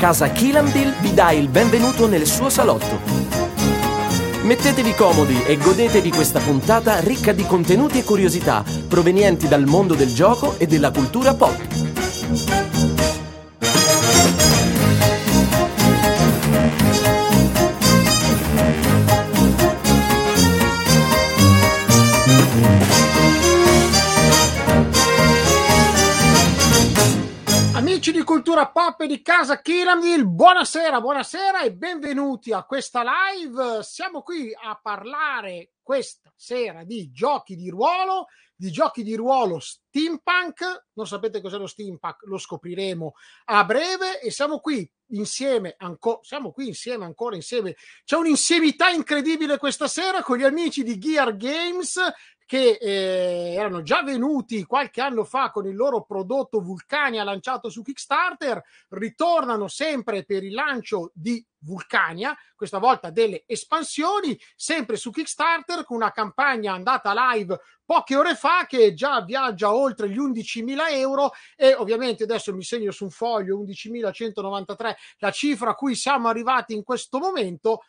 Casa Kilambil vi dà il benvenuto nel suo salotto. Mettetevi comodi e godetevi questa puntata ricca di contenuti e curiosità provenienti dal mondo del gioco e della cultura pop. Cultura Pop di Casa Kiramil, buonasera, buonasera e benvenuti a questa live. Siamo qui a parlare questa sera di giochi di ruolo, di giochi di ruolo steampunk. Non sapete cos'è lo steampunk? Lo scopriremo a breve e siamo qui insieme ancora siamo qui insieme ancora insieme c'è un'insieme incredibile questa sera con gli amici di Gear Games che eh, erano già venuti qualche anno fa con il loro prodotto Vulcania lanciato su Kickstarter, ritornano sempre per il lancio di Vulcania, questa volta delle espansioni, sempre su Kickstarter con una campagna andata live poche ore fa che già viaggia oltre gli 11.000 euro. E ovviamente adesso mi segno su un foglio 11.193 la cifra a cui siamo arrivati in questo momento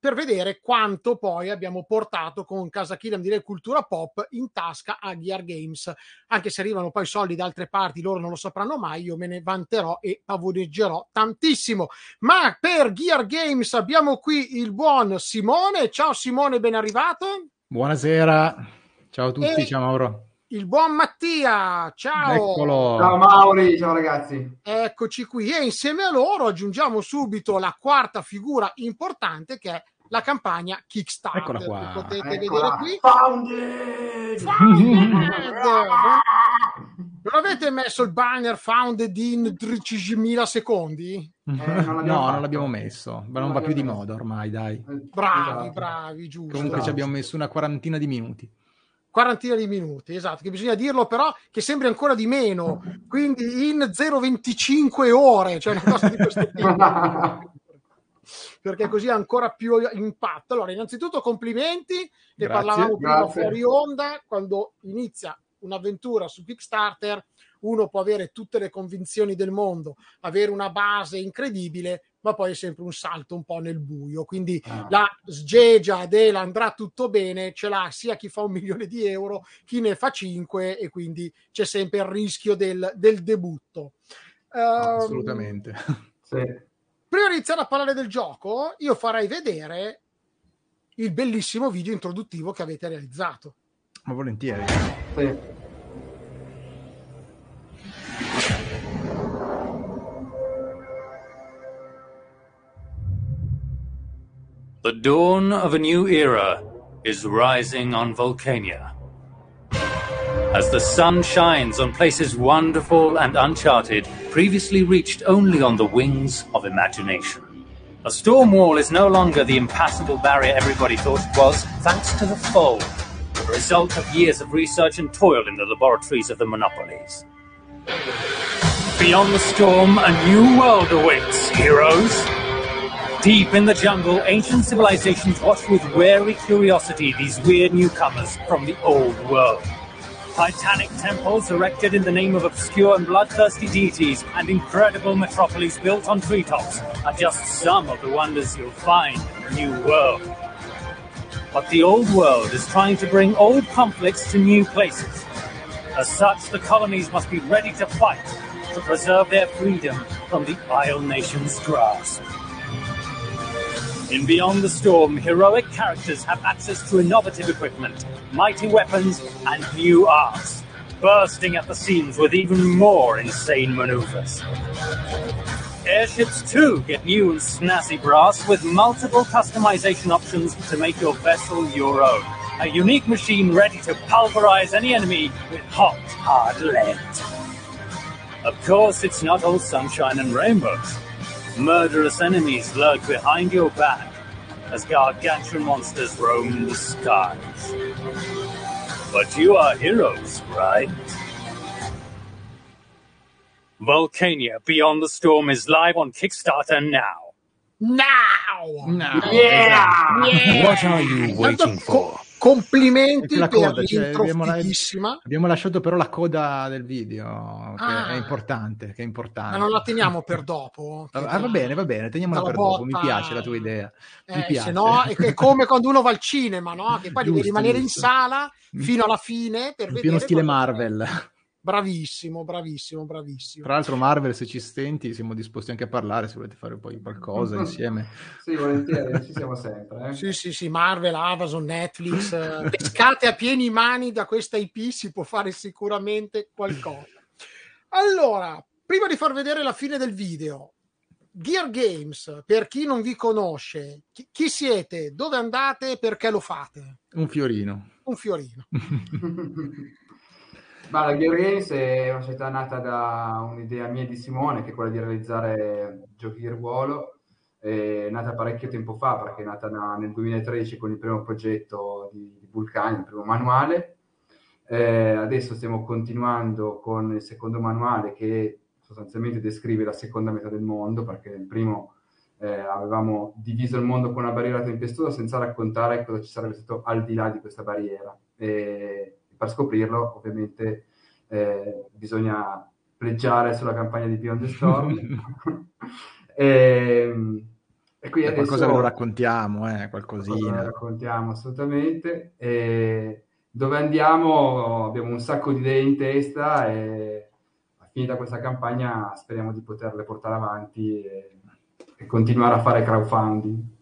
per vedere quanto poi abbiamo portato con Casa Killam direi Cultura Pop in tasca a Gear Games. Anche se arrivano poi soldi da altre parti, loro non lo sapranno mai, io me ne vanterò e pavoneggerò tantissimo. Ma per Gear Games abbiamo qui il buon Simone. Ciao Simone, ben arrivato. Buonasera. Ciao a tutti, E- ciao Mauro. Il buon Mattia, ciao. Eccolo. Ciao Mauri, ciao ragazzi. Eccoci qui e insieme a loro aggiungiamo subito la quarta figura importante che è la campagna Kickstarter. Eccola qua. che potete Eccola. vedere qui. Founded! Non avete messo il banner founded in 13.000 secondi? Eh, non l'abbiamo no, fatto. non l'abbiamo messo, ma non Non va più di l'abbiamo moda ormai, dai. Bravi, Esatto. bravi, giusto. Comunque ci Esatto. abbiamo messo una quarantina di minuti. Quarantina di minuti, esatto, che bisogna dirlo però che sembri ancora di meno, quindi in 0,25 ore, cioè una cosa di questo tipo. perché così ha ancora più impatto. Allora, innanzitutto complimenti, ne Grazie, parlavamo prima grazie. fuori onda, quando inizia un'avventura su Kickstarter, uno può avere tutte le convinzioni del mondo, avere una base incredibile, ma poi è sempre un salto un po' nel buio. Quindi Ah. la sgegia della andrà tutto bene, ce l'ha sia chi fa un milione di euro, chi ne fa cinque, e quindi c'è sempre il rischio del, del debutto. Ehm, Assolutamente. Sì. prima di iniziare a parlare del gioco, io farei vedere il bellissimo video introduttivo che avete realizzato. Ma volentieri. Sì. The dawn of a new era is rising on Vulcania. As the sun shines on places wonderful and uncharted, previously reached only on the wings of imagination. A storm wall is no longer the impassable barrier everybody thought it was, thanks to the fold, the result of years of research and toil in the laboratories of the monopolies. Beyond the storm, a new world awaits, heroes. Deep in the jungle, ancient civilizations watch with wary curiosity these weird newcomers from the old world. Titanic temples erected in the name of obscure and bloodthirsty deities and incredible metropolis built on treetops are just some of the wonders you'll find in the new world. But the old world is trying to bring old conflicts to new places. As such, the colonies must be ready to fight to preserve their freedom from the Isle Nation's grasp. In Beyond the Storm, heroic characters have access to innovative equipment, mighty weapons, and new arts, bursting at the seams with even more insane maneuvers. Airships too get new and snazzy brass with multiple customization options to make your vessel your own. A unique machine ready to pulverize any enemy with hot, hard lead. Of course, it's not all sunshine and rainbows. Murderous enemies lurk behind your back as gargantuan monsters roam the skies. But you are heroes, right? Volcania Beyond the Storm is live on Kickstarter now. Now! No, Yeah! Yeah! What are you waiting for? Complimenti La per coda, cioè, l'intro abbiamo la- Abbiamo lasciato però la coda del video, che Ah. è importante, che è importante. ma non la teniamo per dopo. Ah, va bene, va bene, teniamola per dopo, mi botta- piace la tua idea. Eh, piace. se no, è, come quando uno va al cinema, no? Che poi devi Giusto, rimanere in giusto. sala fino alla fine per In vedere pieno stile cosa- Marvel. Bravissimo, bravissimo, bravissimo. Tra l'altro Marvel, se ci stenti, siamo disposti anche a parlare, se volete fare poi qualcosa insieme. Sì, volentieri, ci siamo sempre. Eh. Sì, sì, sì, Marvel, Amazon, Netflix, eh, pescate a pieni mani da questa IP si può fare sicuramente qualcosa. Allora, prima di far vedere la fine del video, Gear Games, per chi non vi conosce, chi, chi siete, dove andate e perché lo fate? Un fiorino. Un fiorino. Ma la Gear Games è una società nata da un'idea mia di Simone, che è quella di realizzare giochi di ruolo. È nata parecchio tempo fa, perché è nata na- nel 2013 con il primo progetto di, di Vulcani, il primo manuale. Eh, adesso stiamo continuando con il secondo manuale che sostanzialmente descrive la seconda metà del mondo, perché nel primo eh, avevamo diviso il mondo con una barriera tempestosa senza raccontare cosa ci sarebbe stato al di là di questa barriera. E per scoprirlo, ovviamente, eh, bisogna pleggiare sulla campagna di Beyond the Storm. e, e qui adesso qualcosa ve lo raccontiamo, eh, qualcosina. raccontiamo assolutamente. E dove andiamo abbiamo un sacco di idee in testa e finita questa campagna speriamo di poterle portare avanti e, e continuare a fare crowdfunding.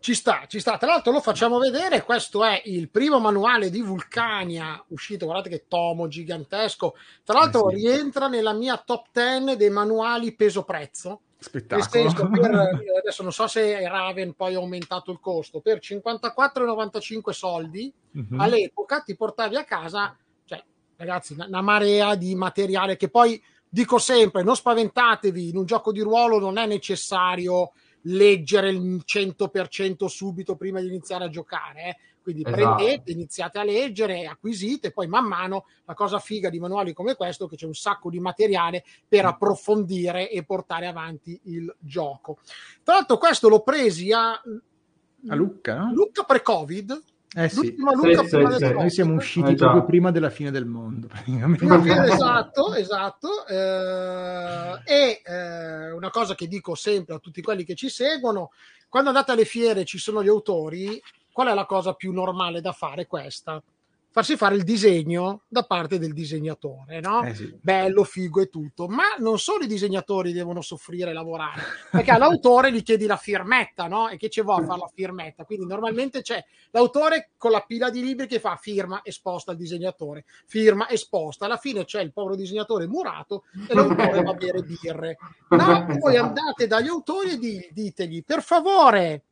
Ci sta, ci sta. Tra l'altro lo facciamo vedere, questo è il primo manuale di Vulcania uscito, guardate che tomo gigantesco. Tra l'altro Eh sì. rientra nella mia top 10 dei manuali peso-prezzo. Spettacolo. per, adesso non so se Raven poi ha aumentato il costo, per 54,95 soldi Mhm. all'epoca ti portavi a casa, cioè, ragazzi, una marea di materiale che poi dico sempre, non spaventatevi, in un gioco di ruolo non è necessario leggere il 100% subito prima di iniziare a giocare, eh. quindi Esatto. prendete, iniziate a leggere, acquisite, poi man mano la cosa figa di manuali come questo è che c'è un sacco di materiale per approfondire e portare avanti il gioco. Tra l'altro questo l'ho presi a, A Lucca? Lucca pre-Covid, Eh sì. l'ultima Lucca Sì, prima sì, del sì. Noi siamo usciti Eh, proprio prima della fine del mondo, fine- esatto, esatto. Eh, e eh, una cosa che dico sempre a tutti quelli che ci seguono, quando andate alle fiere ci sono gli autori, qual è la cosa più normale da fare? Questa. Farsi fare il disegno da parte del disegnatore, no? Eh sì. bello, figo e tutto, ma non solo i disegnatori devono soffrire e lavorare, perché all'autore gli chiedi la firmetta, no? E che ci vuole a fare la firmetta? Quindi normalmente c'è l'autore con la pila di libri che fa firma e sposta il disegnatore, firma e sposta. Alla fine c'è il povero disegnatore murato e l'autore va a bere birre. No, voi andate dagli autori e di- ditegli, per favore,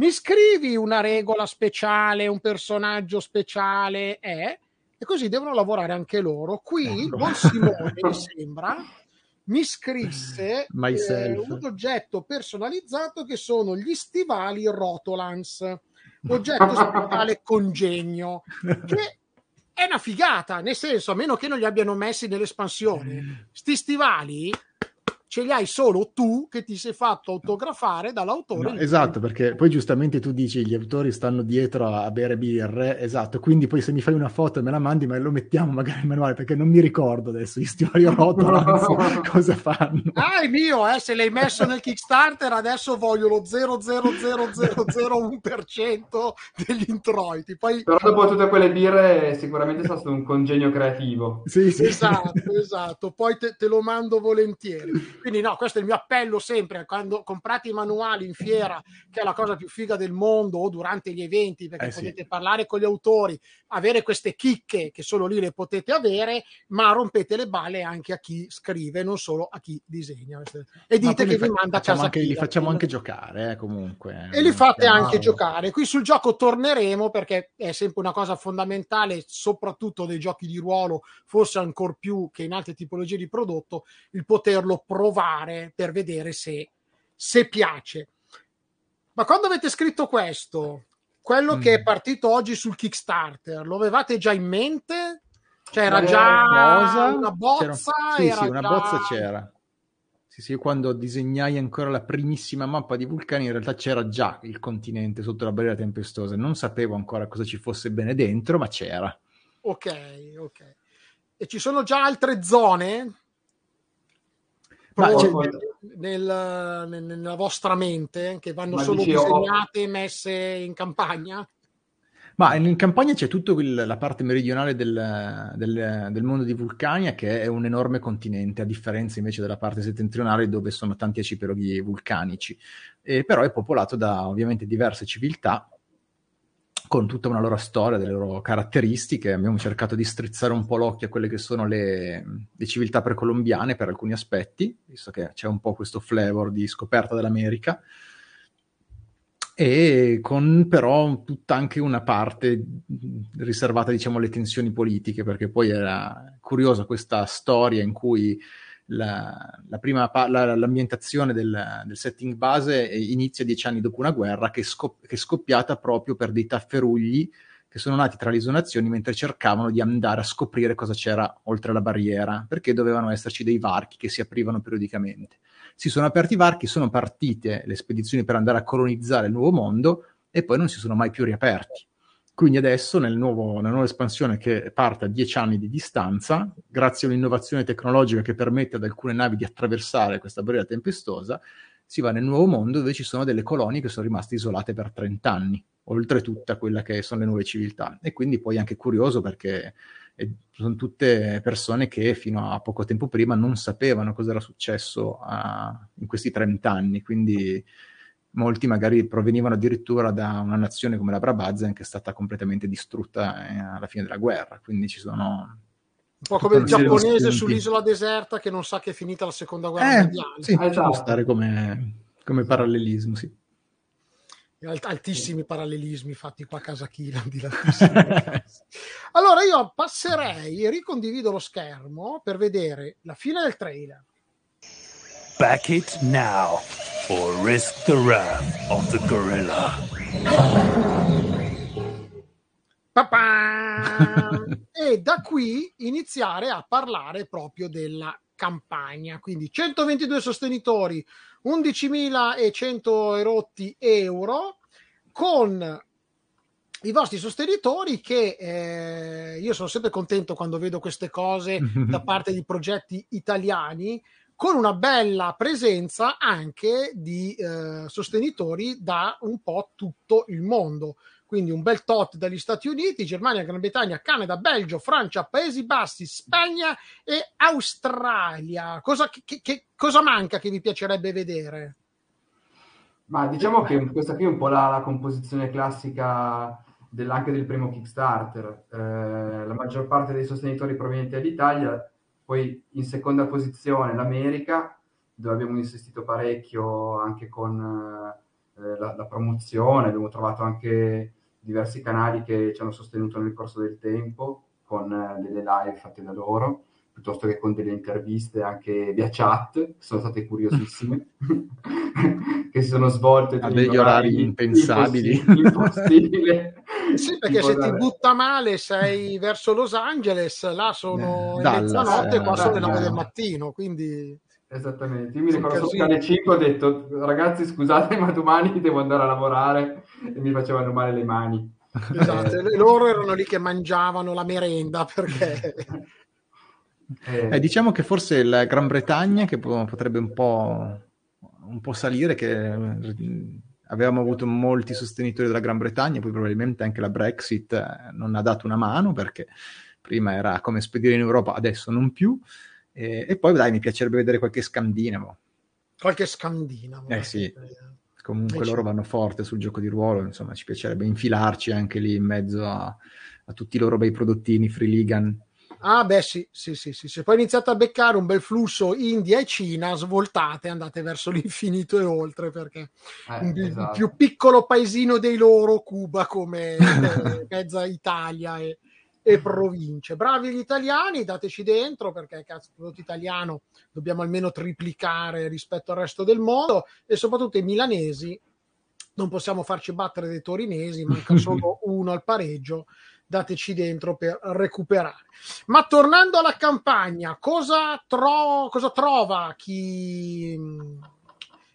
mi scrivi una regola speciale, un personaggio speciale, eh? E così devono lavorare anche loro. Qui, Ecco. Buon Simone, mi sembra, mi scrisse eh, un oggetto personalizzato che sono gli stivali Rotolans, oggetto speciale congegno, che è una figata, nel senso, a meno che non li abbiano messi nell'espansione, sti stivali ce li hai solo tu che ti sei fatto autografare dall'autore. No, esatto, perché poi giustamente tu dici gli autori stanno dietro a, bere birre, esatto, quindi poi se mi fai una foto e me la mandi, ma lo mettiamo magari in manuale, perché non mi ricordo adesso gli stivali Rotolans cosa fanno. Ah, è mio, eh, se l'hai messo nel Kickstarter adesso voglio lo 0,00001% degli introiti. Poi Però dopo tutte quelle birre sicuramente sarà stato un congegno creativo. Sì, sì. esatto, esatto. Poi te, te lo mando volentieri. Quindi no, questo è il mio appello sempre, quando comprate i manuali in fiera, che è la cosa più figa del mondo, o durante gli eventi, perché Eh sì. potete parlare con gli autori, avere queste chicche che solo lì le potete avere, ma rompete le balle anche a chi scrive, non solo a chi disegna. E dite che li vi fa- manda a casa anche, li facciamo anche giocare, eh, comunque. E li fate Chiaro. anche giocare. Qui sul gioco torneremo perché è sempre una cosa fondamentale, soprattutto dei giochi di ruolo, forse ancora più che in altre tipologie di prodotto, il poterlo provare per vedere se, se piace. Ma quando avete scritto questo, quello che è Mm. partito oggi sul Kickstarter, lo avevate già in mente? Cioè era già Cosa? una C'era- bozza? Sì, era sì, una già- bozza c'era. Sì, sì, quando disegnai ancora la primissima mappa di vulcani, in realtà c'era già il continente sotto la barriera tempestosa. Non sapevo ancora cosa ci fosse bene dentro, ma c'era. Ok, ok. E ci sono già altre zone? Ma c'è- nel- nel- nella vostra mente che vanno Ma solo dici, oh, disegnate e messe in campagna? Ma in campagna c'è tutta la parte meridionale del, del- del mondo di Vulcania, che è un enorme continente, a differenza invece della parte settentrionale dove sono tanti arcipelaghi vulcanici. E però è popolato da ovviamente diverse civiltà, con tutta una loro storia, delle loro caratteristiche. Abbiamo cercato di strizzare un po' l'occhio a quelle che sono le, le civiltà precolombiane per alcuni aspetti, visto che c'è un po' questo flavor di scoperta dell'America e con però tutta anche una parte riservata diciamo alle tensioni politiche perché poi era curiosa questa storia in cui la, la prima la- l'ambientazione del, del setting base inizia dieci anni dopo una guerra che, scop- che è scoppiata proprio per dei tafferugli che sono nati tra le isonazioni mentre cercavano di andare a scoprire cosa c'era oltre la barriera perché dovevano esserci dei varchi che si aprivano periodicamente si sono aperti i varchi, sono partite le spedizioni per andare a colonizzare il nuovo mondo e poi non si sono mai più riaperti. Quindi adesso, nel nuovo, nella nuova espansione che parte a 10 anni di distanza, grazie a un'innovazione tecnologica che permette ad alcune navi di attraversare questa barriera tempestosa, si va nel nuovo mondo dove ci sono delle colonie che sono rimaste isolate per 30 anni, oltre tutta quella che sono le nuove civiltà. E quindi poi anche curioso perché e sono tutte persone che fino a poco tempo prima non sapevano cosa era successo a- in questi 30 anni, quindi molti magari provenivano addirittura da una nazione come la Brabazen che è stata completamente distrutta eh, alla fine della guerra, quindi ci sono... Un po' come il di giapponese sull'isola deserta che non sa che è finita la seconda guerra Eh, mondiale. sì, ci può Esatto. stare come, come parallelismo, sì. Alt- altissimi parallelismi fatti qua a casa Kilandi. allora io passerei e ricondivido lo schermo per vedere la fine del trailer. Back it now, or risk the wrath of the gorilla. E da qui iniziare a parlare proprio della campagna. Quindi 122 sostenitori, 11.100 erotti euro con i vostri sostenitori che eh, io sono sempre contento quando vedo queste cose da parte di progetti italiani con una bella presenza anche di eh, sostenitori da un po' tutto il mondo. Quindi un bel tot dagli Stati Uniti, Germania, Gran Bretagna, Canada, Belgio, Francia, Paesi Bassi, Spagna e Australia. Cosa, che- che- cosa manca che vi piacerebbe vedere? Ma diciamo che questa qui è un po' la, la composizione classica del- anche del primo Kickstarter. Eh, la maggior parte dei sostenitori provenienti dall'Italia, poi in seconda posizione l'America, dove abbiamo insistito parecchio anche con eh, la, la promozione, abbiamo trovato anche diversi canali che ci hanno sostenuto nel corso del tempo con eh, delle live fatte da loro piuttosto che con delle interviste anche via chat, che sono state curiosissime, che si sono svolte A degli orari impensabili. impossi- impossibile. Sì, perché se ti butta male sei verso Los Angeles, là sono Eh, Dallas, mezzanotte, eh, qua sono le Dallas. 9 del mattino, quindi Esattamente, io mi Sono ricordo che alle 5 ho detto ragazzi scusate ma domani devo andare a lavorare e mi facevano male le mani. esatto, Eh, e loro erano lì che mangiavano la merenda perché eh, Eh, diciamo che forse la Gran Bretagna che po- potrebbe un po', un po' salire, che eh, avevamo avuto molti sostenitori della Gran Bretagna, poi probabilmente anche la Brexit eh, non ha dato una mano perché prima era come spedire in Europa, adesso non più. E, e poi dai, mi piacerebbe vedere qualche scandinavo. Qualche scandinavo. Eh sì, comunque Eh, loro vanno forte sul gioco di ruolo, insomma ci piacerebbe infilarci anche lì in mezzo a, a tutti i loro bei prodottini, Free Ligan. Ah, beh, sì, sì, sì, sì. Se poi iniziate a beccare un bel flusso India e Cina, svoltate, andate verso l'infinito e oltre, perché Eh, il, esatto. più piccolo paesino dei loro, Cuba, come eh, mezza Italia e, e province. Bravi gli italiani, dateci dentro, perché cazzo, il prodotto italiano dobbiamo almeno triplicare rispetto al resto del mondo, e soprattutto i milanesi non possiamo farci battere dei torinesi, manca solo uno al pareggio, dateci dentro per recuperare. Ma tornando alla campagna, cosa, tro- cosa trova chi,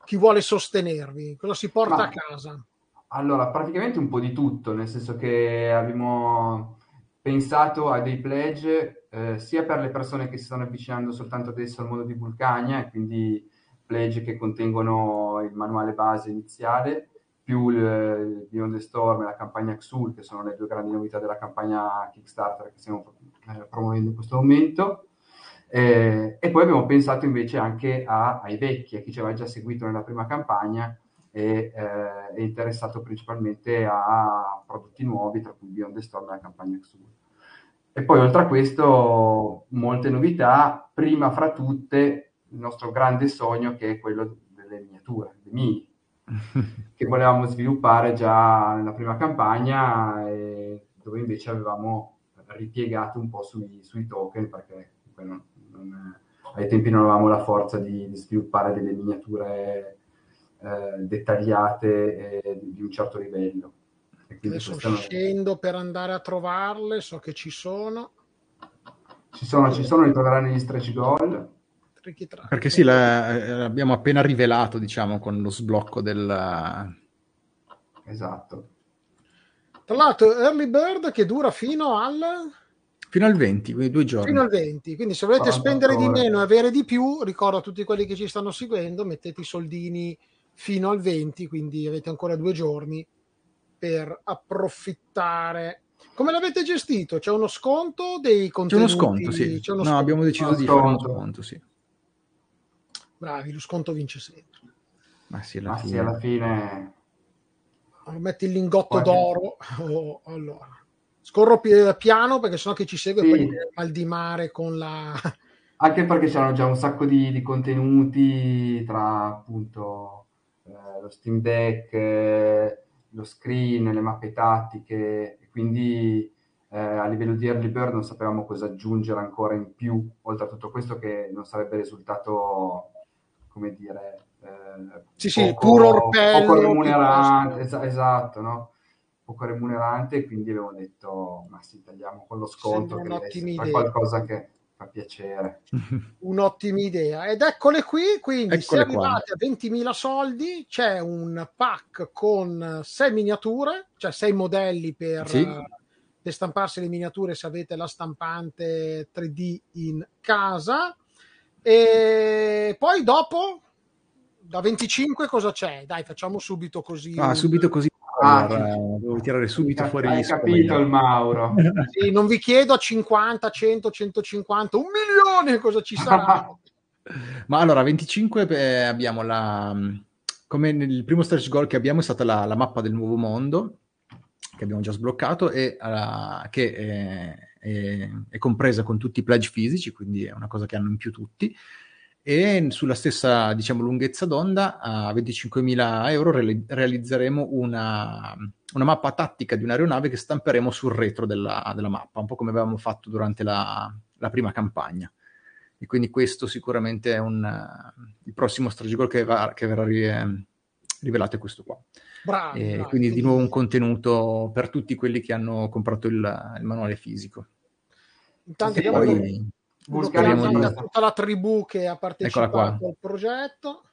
chi vuole sostenervi? Cosa si porta Ma- a casa? Allora, praticamente un po' di tutto, nel senso che abbiamo pensato a dei pledge eh, sia per le persone che si stanno avvicinando soltanto adesso al mondo di Vulcania, quindi pledge che contengono il manuale base iniziale, più il, Beyond the Storm e la campagna Xul, che sono le due grandi novità della campagna Kickstarter che stiamo eh, promuovendo in questo momento. Eh, e poi abbiamo pensato invece anche a- ai vecchi, a chi ci aveva già seguito nella prima campagna e eh, è interessato principalmente a prodotti nuovi, tra cui Beyond the Storm e la campagna Xul. E poi oltre a questo, molte novità, prima fra tutte il nostro grande sogno che è quello delle miniature, dei mini, che volevamo sviluppare già nella prima campagna dove invece avevamo ripiegato un po' sui, sui token perché non- non- ai tempi non avevamo la forza di, di sviluppare delle miniature eh, dettagliate e di, un certo livello. Adesso questo non- scendo per andare a trovarle, so che ci sono. ci sono, ci sono, li troveranno negli stretch goal. Tricky track. Perché sì, la- eh, l'abbiamo appena rivelato, diciamo, con lo sblocco del... Esatto. Tra l'altro, Early Bird che dura fino al, Fino al 20, quindi due giorni. fino al 20. Quindi, se volete 48 spendere di ore. meno e avere di più, ricordo a tutti quelli che ci stanno seguendo: mettete i soldini fino al 20, quindi avete ancora due giorni per approfittare. Come l'avete gestito? C'è uno sconto dei C'è contenuti? uno sconto, sì. C'è uno no, sconto. abbiamo deciso Uno di fare uno sconto. sconto, sì. Bravi, lo sconto vince sempre. Ma sì, alla Ma fine. sì, alla fine metti il lingotto Qualche- d'oro. Oh, allora. Scorro pi- piano perché sennò che ci segue Sì. poi mal di mare con la... Anche perché c'erano già un sacco di, di contenuti tra appunto eh, lo Steam Deck, eh, lo screen, le mappe tattiche, quindi eh, a livello di early bird non sapevamo cosa aggiungere ancora in più, oltre a tutto questo che non sarebbe risultato, come dire, eh, Sì, sì, poco, puro orpello, poco remunerante, esa- esatto, no? Poco remunerante, e quindi abbiamo detto, ma sì, tagliamo con lo sconto, che idea. qualcosa che fa piacere. Un'ottima idea. Ed eccole qui, quindi se Eccole qua. arrivate a 20.000 soldi c'è un pack con 6 miniature, cioè 6 modelli per, Sì. per stamparsi le miniature se avete la stampante 3D in casa. E poi dopo, da 25 cosa c'è? Dai, facciamo subito così. Ah, subito così. Ah, devo tirare subito Hai fuori Hai gli capito il Mauro. Sì, non vi chiedo a 50, 100, 150, un milione cosa ci sarà. Ma allora, 25 eh, abbiamo la... Come nel primo stretch goal che abbiamo è stata la, la mappa del nuovo mondo, che abbiamo già sbloccato, e eh, che è, è- è compresa con tutti i pledge fisici, quindi è una cosa che hanno in più tutti. E sulla stessa, diciamo, lunghezza d'onda, a 25.000 euro, reali- realizzeremo una, una mappa tattica di un'aeronave che stamperemo sul retro della, della mappa, un po' come avevamo fatto durante la- la prima campagna e quindi questo sicuramente è un, il prossimo goal che, va- che verrà ri- rivelato è questo qua. Bravi, E bravi. quindi di nuovo un contenuto per tutti quelli che hanno comprato il, il manuale fisico. Intanto Sì, abbiamo Poi uno tutta la tribù che ha partecipato al progetto.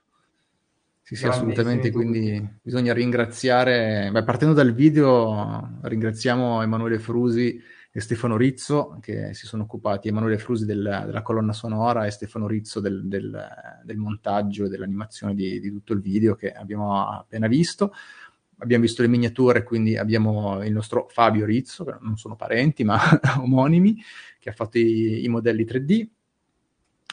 Sì, sì, assolutamente, quindi bisogna ringraziare, beh, partendo dal video, ringraziamo Emanuele Frusi e Stefano Rizzo che si sono occupati, Emanuele Frusi del- della colonna sonora e Stefano Rizzo del, del- del montaggio e dell'animazione di, di tutto il video che abbiamo appena visto. Abbiamo visto le miniature, quindi abbiamo il nostro Fabio Rizzo, che non sono parenti ma omonimi, che ha fatto i, i modelli 3D.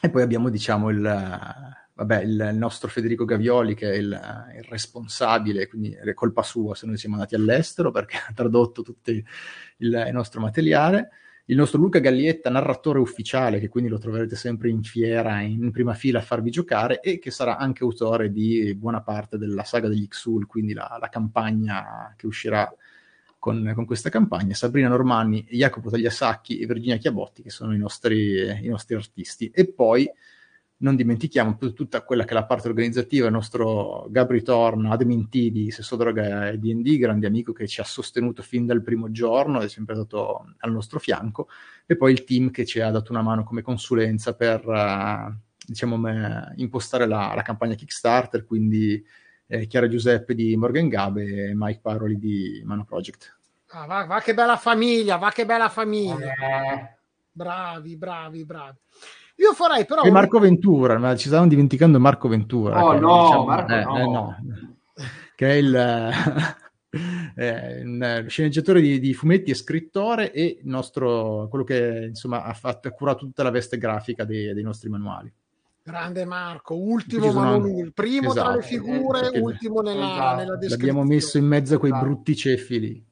E poi abbiamo, diciamo, il, vabbè, il, nostro Federico Gavioli che è il, il, responsabile, quindi è colpa sua se noi siamo andati all'estero perché ha tradotto tutto il, il nostro materiale il nostro Luca Gallietta, narratore ufficiale, che quindi lo troverete sempre in fiera, in prima fila a farvi giocare, e che sarà anche autore di buona parte della saga degli Xul, quindi la, la campagna che uscirà con, con, questa campagna. Sabrina Normanni, Jacopo Tagliasacchi e Virginia Chiabotti, che sono i nostri, i nostri artisti. E poi non dimentichiamo tutta quella che è la parte organizzativa, il nostro Gabri Torn, admin T di Sesso Droga e D&D, grande amico che ci ha sostenuto fin dal primo giorno, è sempre stato al nostro fianco, e poi il team che ci ha dato una mano come consulenza per, uh, diciamo, me, impostare la, la, campagna Kickstarter, quindi eh, Chiara Giuseppe di Morgan Gabe e Mike Paroli di Mano Project. Ah, va, va, che bella famiglia, va che bella famiglia. Eh. Bravi, bravi, bravi. Io farei però... E Marco Ventura, ma ci stavamo dimenticando Marco Ventura. Oh no, diciamo, Marco eh, no. Eh, no. Che è il... Eh, un sceneggiatore di, di, fumetti e scrittore e il nostro, quello che insomma ha, fatto, ha curato tutta la veste grafica dei, dei nostri manuali. Grande Marco, ultimo manuale, primo esatto. tra le esatto. figure, eh, ultimo nella, esatto. nella descrizione. L'abbiamo messo in mezzo a quei esatto. brutti ceffi lì.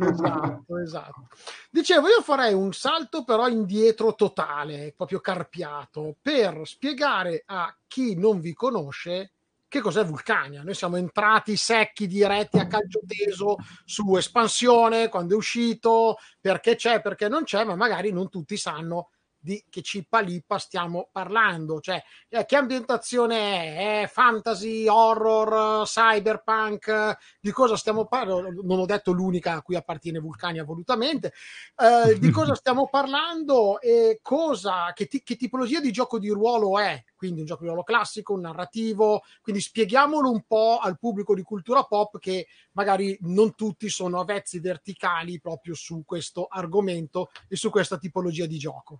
Esatto, esatto. Dicevo, io farei un salto però indietro totale, proprio carpiato, per spiegare a chi non vi conosce che cos'è Vulcania. Noi siamo entrati secchi, diretti a calcio teso su espansione, quando è uscito, perché c'è, perché non c'è, ma magari non tutti sanno di che cippa lippa stiamo parlando, cioè eh, che ambientazione è? È fantasy, horror, cyberpunk, di cosa stiamo parlando? Non ho detto l'unica a cui appartiene Vulcania volutamente, eh, di cosa stiamo parlando e cosa, che, ti, che tipologia di gioco di ruolo è? Quindi un gioco di ruolo classico, un narrativo, quindi spieghiamolo un po' al pubblico di cultura pop che magari non tutti sono avvezzi verticali proprio su questo argomento e su questa tipologia di gioco.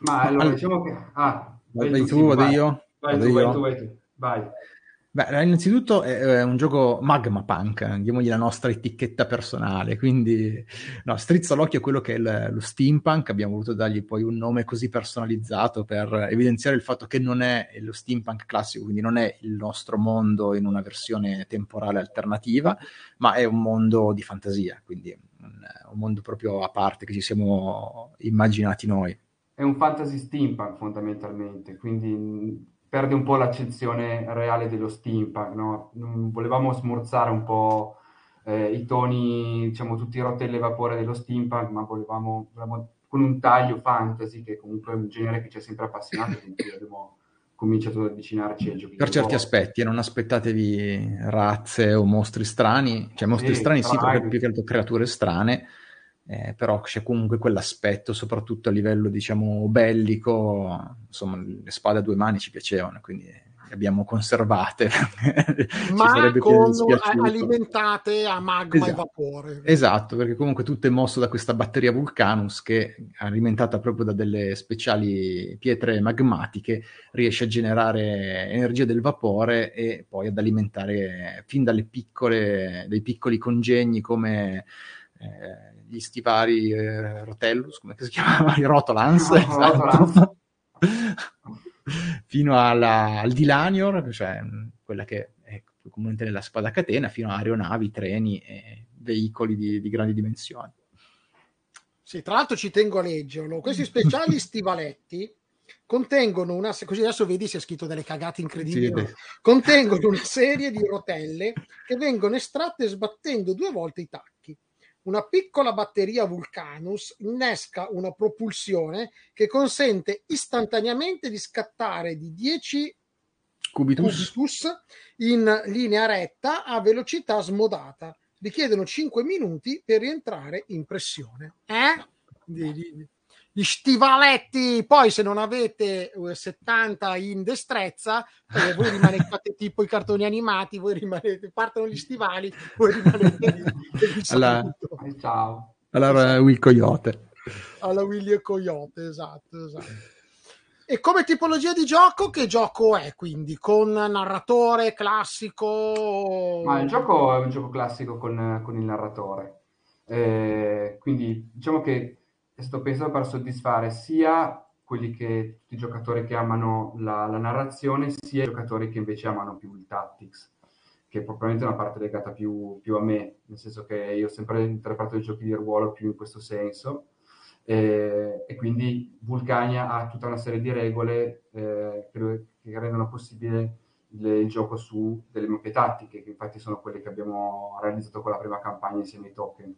Ma allora, allora diciamo che... Ah, vai, vai tu, vado io? Vai tu, vai tu, vai tu, vai. Beh, innanzitutto è un gioco magma punk, diamogli la nostra etichetta personale, quindi no, strizza l'occhio a quello che è lo steampunk, abbiamo voluto dargli poi un nome così personalizzato per evidenziare il fatto che non è lo steampunk classico, quindi non è il nostro mondo in una versione temporale alternativa, ma è un mondo di fantasia, quindi un, un mondo proprio a parte che ci siamo immaginati noi è un fantasy steampunk fondamentalmente, quindi perde un po' l'accezione reale dello steampunk, no? Volevamo smorzare un po' eh, i toni, diciamo, tutti i rotelle e vapore dello steampunk, ma volevamo, volevamo, con un taglio fantasy, che comunque è un genere che ci ha sempre appassionato, quindi abbiamo cominciato ad avvicinarci ai giochi. Per certi aspetti, non aspettatevi razze o mostri strani, cioè mostri sì, strani sì, perché più che altro creature strane, eh, però c'è comunque quell'aspetto, soprattutto a livello diciamo bellico, insomma le spade a due mani ci piacevano, quindi le abbiamo conservate. Ma con, alimentate a magma esatto. e vapore. Esatto, perché comunque tutto è mosso da questa batteria Vulcanus che, alimentata proprio da delle speciali pietre magmatiche, riesce a generare energia del vapore e poi ad alimentare fin dalle piccole, dei piccoli congegni come... Eh, gli stivali eh, Rotellus, come si chiamava? I Rotolans, no, esatto. fino alla, al Dilanior, cioè quella che è comunemente nella spada catena, fino a aeronavi, treni e veicoli di, di grandi dimensioni. Sì, tra l'altro ci tengo a leggerlo. Questi speciali stivaletti contengono una così adesso vedi se è scritto delle cagate incredibili sì, contengono una serie di rotelle che vengono estratte sbattendo due volte i tacchi una piccola batteria Vulcanus innesca una propulsione che consente istantaneamente di scattare di 10 cubitus, cubitus in linea retta a velocità smodata. Richiedono 5 minuti per rientrare in pressione. Eh? Di, di, gli stivaletti. Poi, se non avete 70 eh, in destrezza, eh, voi rimanete tipo i cartoni animati, voi rimanete, partono gli stivali, voi rimanete lì. Alla... Ciao. Allora, Will Coyote. Alla Willy e Coyote, esatto, esatto. E come tipologia di gioco, che gioco è quindi? Con narratore classico? Ma il gioco è un gioco classico con, con il narratore. Eh, quindi diciamo che è stato pensato per soddisfare sia quelli che, tutti i giocatori che amano la, la, narrazione, sia i giocatori che invece amano più il tactics, che è probabilmente una parte legata più, più a me, nel senso che io ho sempre interpretato i giochi di ruolo più in questo senso, eh, e quindi Vulcania ha tutta una serie di regole eh, che, che, rendono possibile il, il, gioco su delle mappe tattiche, che infatti sono quelle che abbiamo realizzato con la prima campagna insieme ai token.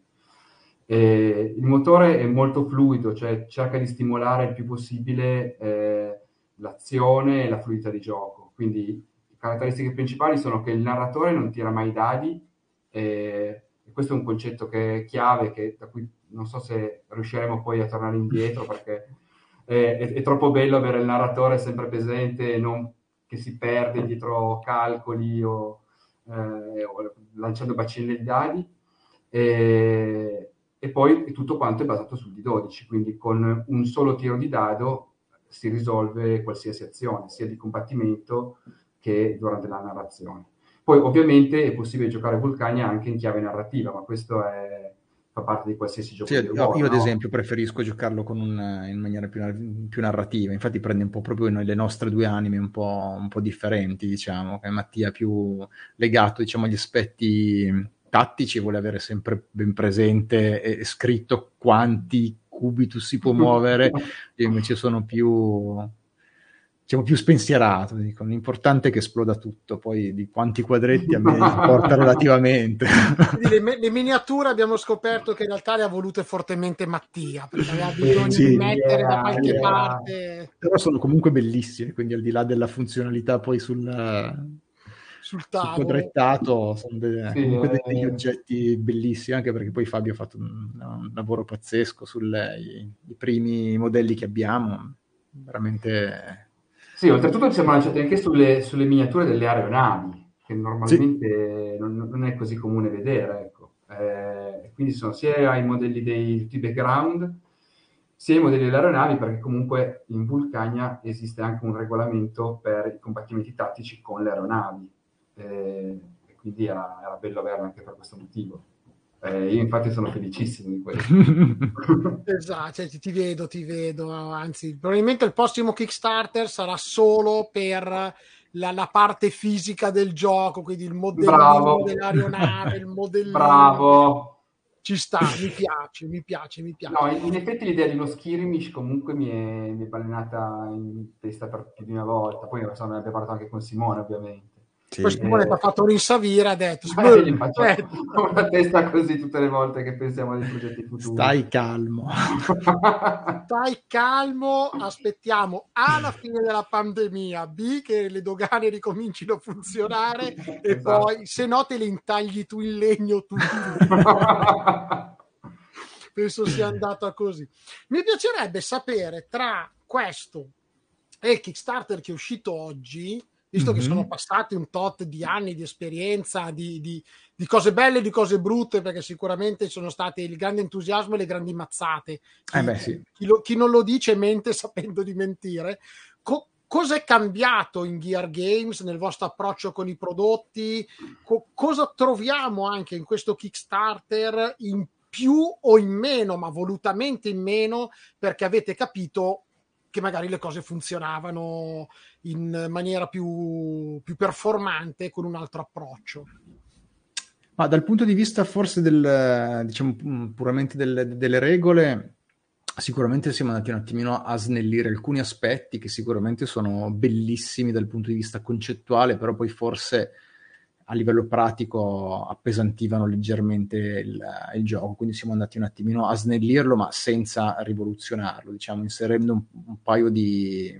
E il motore è molto fluido, cioè cerca di stimolare il più possibile eh, l'azione e la fluidità di gioco. Quindi le caratteristiche principali sono che il narratore non tira mai dadi, e, e questo è un concetto che è chiave, che, da cui non so se riusciremo poi a tornare indietro, perché è, è, è troppo bello avere il narratore sempre presente e non che si perde dietro calcoli o, eh, o lanciando bacine di dadi. E, e poi tutto quanto è basato sul D12, quindi con un solo tiro di dado si risolve qualsiasi azione, sia di combattimento che durante la narrazione. Poi ovviamente è possibile giocare Vulcania anche in chiave narrativa, ma questo è, fa parte di qualsiasi gioco. Sì, io, io ad esempio preferisco giocarlo un, in maniera più, più, narrativa, infatti prende un po' proprio noi, le nostre due anime un po', un po differenti, diciamo, che Mattia è più legato diciamo, agli aspetti tattici vuole avere sempre ben presente e scritto quanti cubitus si può muovere, io invece sono più, diciamo, più spensierato, dico, l'importante è che esploda tutto, poi di quanti quadretti a me importa relativamente. Le, le, miniature abbiamo scoperto che in realtà le ha volute fortemente Mattia, perché aveva bisogno sì, di mettere yeah, da qualche yeah. parte. Però sono comunque bellissime, quindi al di là della funzionalità poi sul sul tavolo. quadrettato sono de- sì, comunque eh... degli oggetti bellissimi, anche perché poi Fabio ha fatto un, un lavoro pazzesco sui primi modelli che abbiamo, veramente... Sì, oltretutto ci siamo lanciati anche sulle, sulle miniature delle aeronavi, che normalmente sì. non, non, è così comune vedere, ecco. Eh, quindi sono sia i modelli dei tutti background, sia i modelli delle aeronavi, perché comunque in Vulcania esiste anche un regolamento per i combattimenti tattici con le aeronavi e, e quindi era, era, bello averlo anche per questo motivo. Eh, io infatti sono felicissimo di questo. esatto, cioè, ti vedo, ti vedo, anzi probabilmente il prossimo Kickstarter sarà solo per la, la parte fisica del gioco, quindi il modellino dell'aeronave, il modellino. Bravo! ci sta, mi piace, mi piace, mi piace. No, in, effetti l'idea di uno skirmish comunque mi è, mi è balenata in testa per più di una volta, poi ne abbiamo parlato anche con Simone ovviamente. Simone eh... ti ha fatto rinsavire ha detto eh, gli faccio una testa così tutte le volte che pensiamo ai progetti futuri. Stai calmo. Stai calmo aspettiamo A la fine della pandemia B che le dogane ricomincino a funzionare e esatto. poi se no te le intagli tu in legno tu penso sia andata così. Mi piacerebbe sapere tra questo e il Kickstarter che è uscito oggi visto mm-hmm. che sono passati un tot di anni di esperienza, di, di, di, cose belle e di cose brutte, perché sicuramente sono state il grande entusiasmo e le grandi mazzate. Chi, eh beh, sì. chi, lo, chi non lo dice mente sapendo di mentire. Co- cosa è cambiato in Gear Games nel vostro approccio con i prodotti? Co- cosa troviamo anche in questo Kickstarter in più o in meno, ma volutamente in meno, perché avete capito che magari le cose funzionavano in maniera più, più performante con un altro approccio. Ma dal punto di vista forse del, diciamo, puramente del, delle regole, sicuramente siamo andati un attimino a snellire alcuni aspetti che sicuramente sono bellissimi dal punto di vista concettuale, però poi forse a livello pratico appesantivano leggermente il, il, gioco, quindi siamo andati un attimino a snellirlo, ma senza rivoluzionarlo, diciamo, inserendo un, un paio di,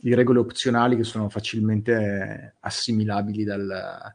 di, regole opzionali che sono facilmente assimilabili dal,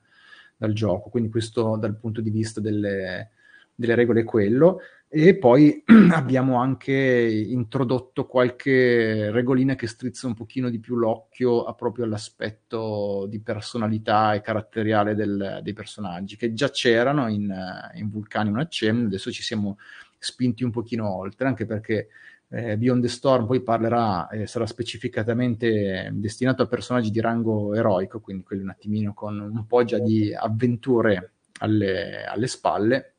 dal, gioco. Quindi questo dal punto di vista delle, delle regole è quello. E poi abbiamo anche introdotto qualche regolina che strizza un pochino di più l'occhio a proprio all'aspetto di personalità e caratteriale del, dei personaggi, che già c'erano in, in Vulcani un accenno, adesso ci siamo spinti un pochino oltre, anche perché eh, Beyond the Storm poi parlerà, eh, sarà specificatamente destinato a personaggi di rango eroico, quindi quelli un attimino con un po' già di avventure alle, alle spalle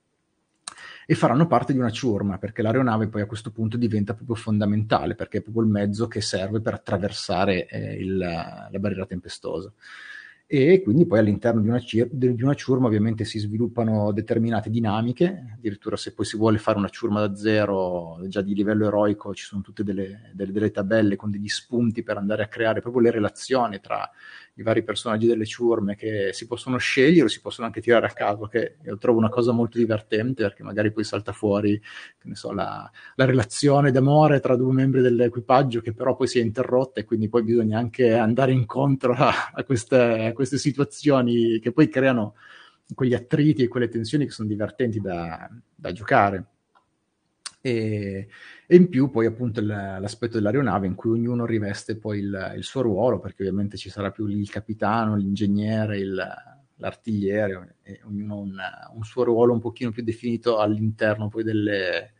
e faranno parte di una ciurma, perché l'aeronave poi a questo punto diventa proprio fondamentale, perché è proprio il mezzo che serve per attraversare eh, il, la barriera tempestosa. E quindi poi all'interno di una, di una, ciurma ovviamente si sviluppano determinate dinamiche, addirittura se poi si vuole fare una ciurma da zero, già di livello eroico, ci sono tutte delle, delle, delle tabelle con degli spunti per andare a creare proprio le relazioni tra i vari personaggi delle ciurme che si possono scegliere o si possono anche tirare a caso, che io trovo una cosa molto divertente perché magari poi salta fuori so, la, la, relazione d'amore tra due membri dell'equipaggio che però poi si è interrotta e quindi poi bisogna anche andare incontro a, a, queste, a queste situazioni che poi creano quegli attriti e quelle tensioni che sono divertenti da, da giocare. E, e, in più poi appunto l'aspetto dell'aeronave in cui ognuno riveste poi il, il, suo ruolo, perché ovviamente ci sarà più il capitano, l'ingegnere, il, l'artigliere, e ognuno ha un, un, suo ruolo un pochino più definito all'interno poi delle,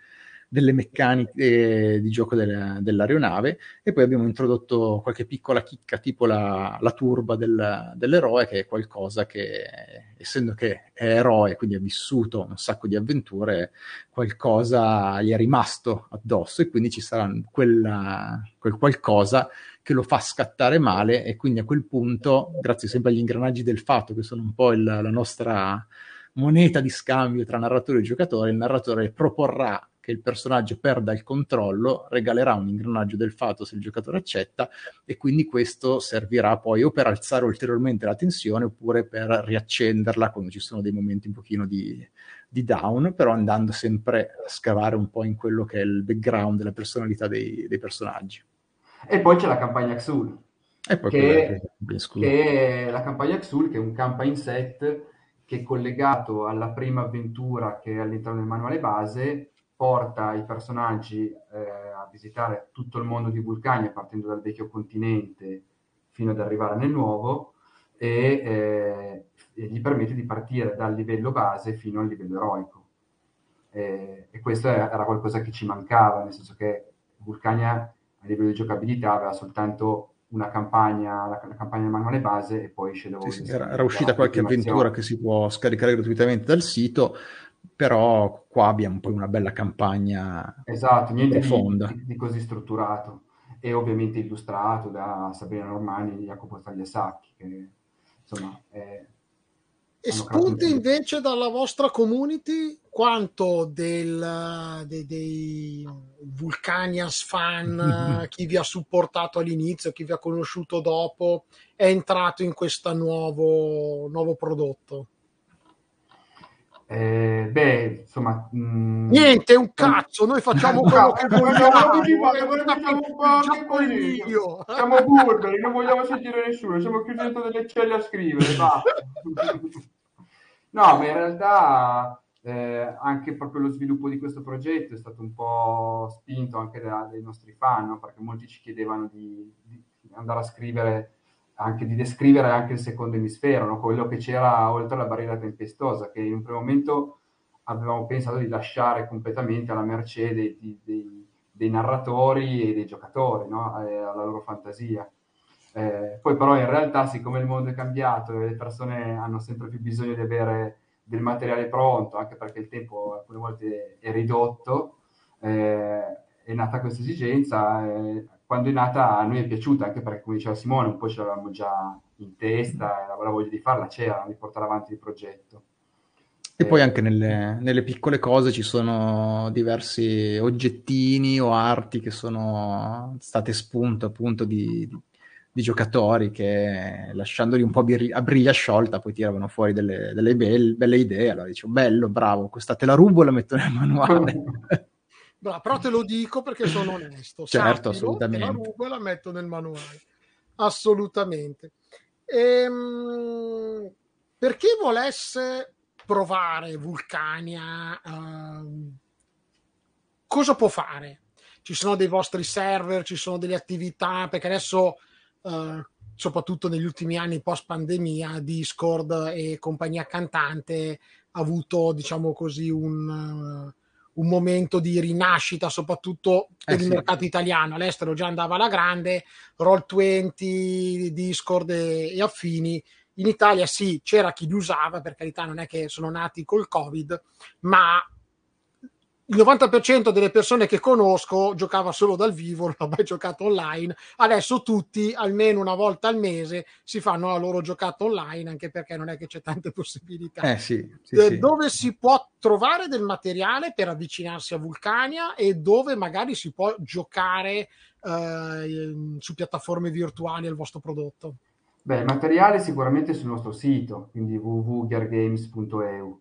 delle meccaniche di gioco delle, dell'aeronave e poi abbiamo introdotto qualche piccola chicca tipo la, la turba del, dell'eroe che è qualcosa che essendo che è eroe quindi ha vissuto un sacco di avventure qualcosa gli è rimasto addosso e quindi ci sarà quella, quel qualcosa che lo fa scattare male e quindi a quel punto grazie sempre agli ingranaggi del fatto che sono un po' il, la nostra moneta di scambio tra narratore e giocatore il narratore proporrà che il personaggio perda il controllo, regalerà un ingranaggio del fato se il giocatore accetta e quindi questo servirà poi o per alzare ulteriormente la tensione oppure per riaccenderla quando ci sono dei momenti un pochino di, di down, però andando sempre a scavare un po' in quello che è il background della personalità dei, dei personaggi. E poi c'è la campagna Xul, che, che, che, è la campagna Xul, che è un campaign set che è collegato alla prima avventura che è all'interno del manuale base porta i personaggi eh, a visitare tutto il mondo di Vulcania partendo dal vecchio continente fino ad arrivare nel nuovo e, eh, e gli permette di partire dal livello base fino al livello eroico. Eh, e questo era qualcosa che ci mancava, nel senso che Vulcania a livello di giocabilità aveva soltanto una campagna, la, la campagna manuale base e poi Shadow sì, sì, era, era uscita qualche avventura che si può scaricare gratuitamente dal sito, però qua abbiamo poi una bella campagna esatto, niente profonda. Di, di, così strutturato e ovviamente illustrato da Sabrina Normani e Jacopo Tagliasacchi che insomma è, e spunti invece dalla vostra community quanto del, dei, dei Vulcanias fan, chi vi ha supportato all'inizio, chi vi ha conosciuto dopo, è entrato in questo nuovo, nuovo prodotto? Eh, beh, insomma, mh... Mm, niente, un cazzo. Noi facciamo quello che vogliamo. Siamo burberi, non vogliamo sentire nessuno. Siamo chiusi dentro delle celle a scrivere. no, ma in realtà eh, anche proprio lo sviluppo di questo progetto è stato un po' spinto anche da, dai nostri fan, no? perché molti ci chiedevano di, di andare a scrivere anche di descrivere anche il secondo emisfero, no? quello che c'era oltre la barriera tempestosa, che in un primo momento avevamo pensato di lasciare completamente alla mercé dei, dei, dei narratori e dei giocatori, no? eh, alla loro fantasia. Eh, poi però in realtà, siccome il mondo è cambiato e le persone hanno sempre più bisogno di avere del materiale pronto, anche perché il tempo alcune volte è ridotto, eh, è nata questa esigenza. Eh, quando è nata a noi è piaciuta, anche perché come diceva Simone, un po' ce l'avevamo già in testa, e la voglia di farla c'era, di portare avanti il progetto. E poi anche nelle, nelle, piccole cose ci sono diversi oggettini o arti che sono state spunto appunto di, di, di giocatori che lasciandoli un po' a briglia sciolta poi tiravano fuori delle, delle belle, belle, idee. Allora dicevo, bello, bravo, questa te la rubo e la metto nel manuale. Bra, però te lo dico perché sono onesto. certo, Sappilo, assolutamente. la rubo e la metto nel manuale. Assolutamente. Ehm, per chi volesse provare Vulcania, uh, cosa può fare? Ci sono dei vostri server, ci sono delle attività, perché adesso, uh, soprattutto negli ultimi anni post pandemia, Discord e compagnia cantante ha avuto, diciamo così, un... Un momento di rinascita, soprattutto per eh il sì. mercato italiano. All'estero già andava alla grande, Roll20, Discord e, e, affini. In Italia sì, c'era chi li usava, per carità non è che sono nati col Covid, ma il 90% delle persone che conosco giocava solo dal vivo, non ha mai giocato online. Adesso tutti, almeno una volta al mese, si fanno la loro giocata online, anche perché non è che c'è tante possibilità. Eh, sì, sì, Eh, sì. Dove si può trovare del materiale per avvicinarsi a Vulcania e dove magari si può giocare eh, su piattaforme virtuali al vostro prodotto. Beh, il materiale sicuramente sul nostro sito, quindi www.geargames.eu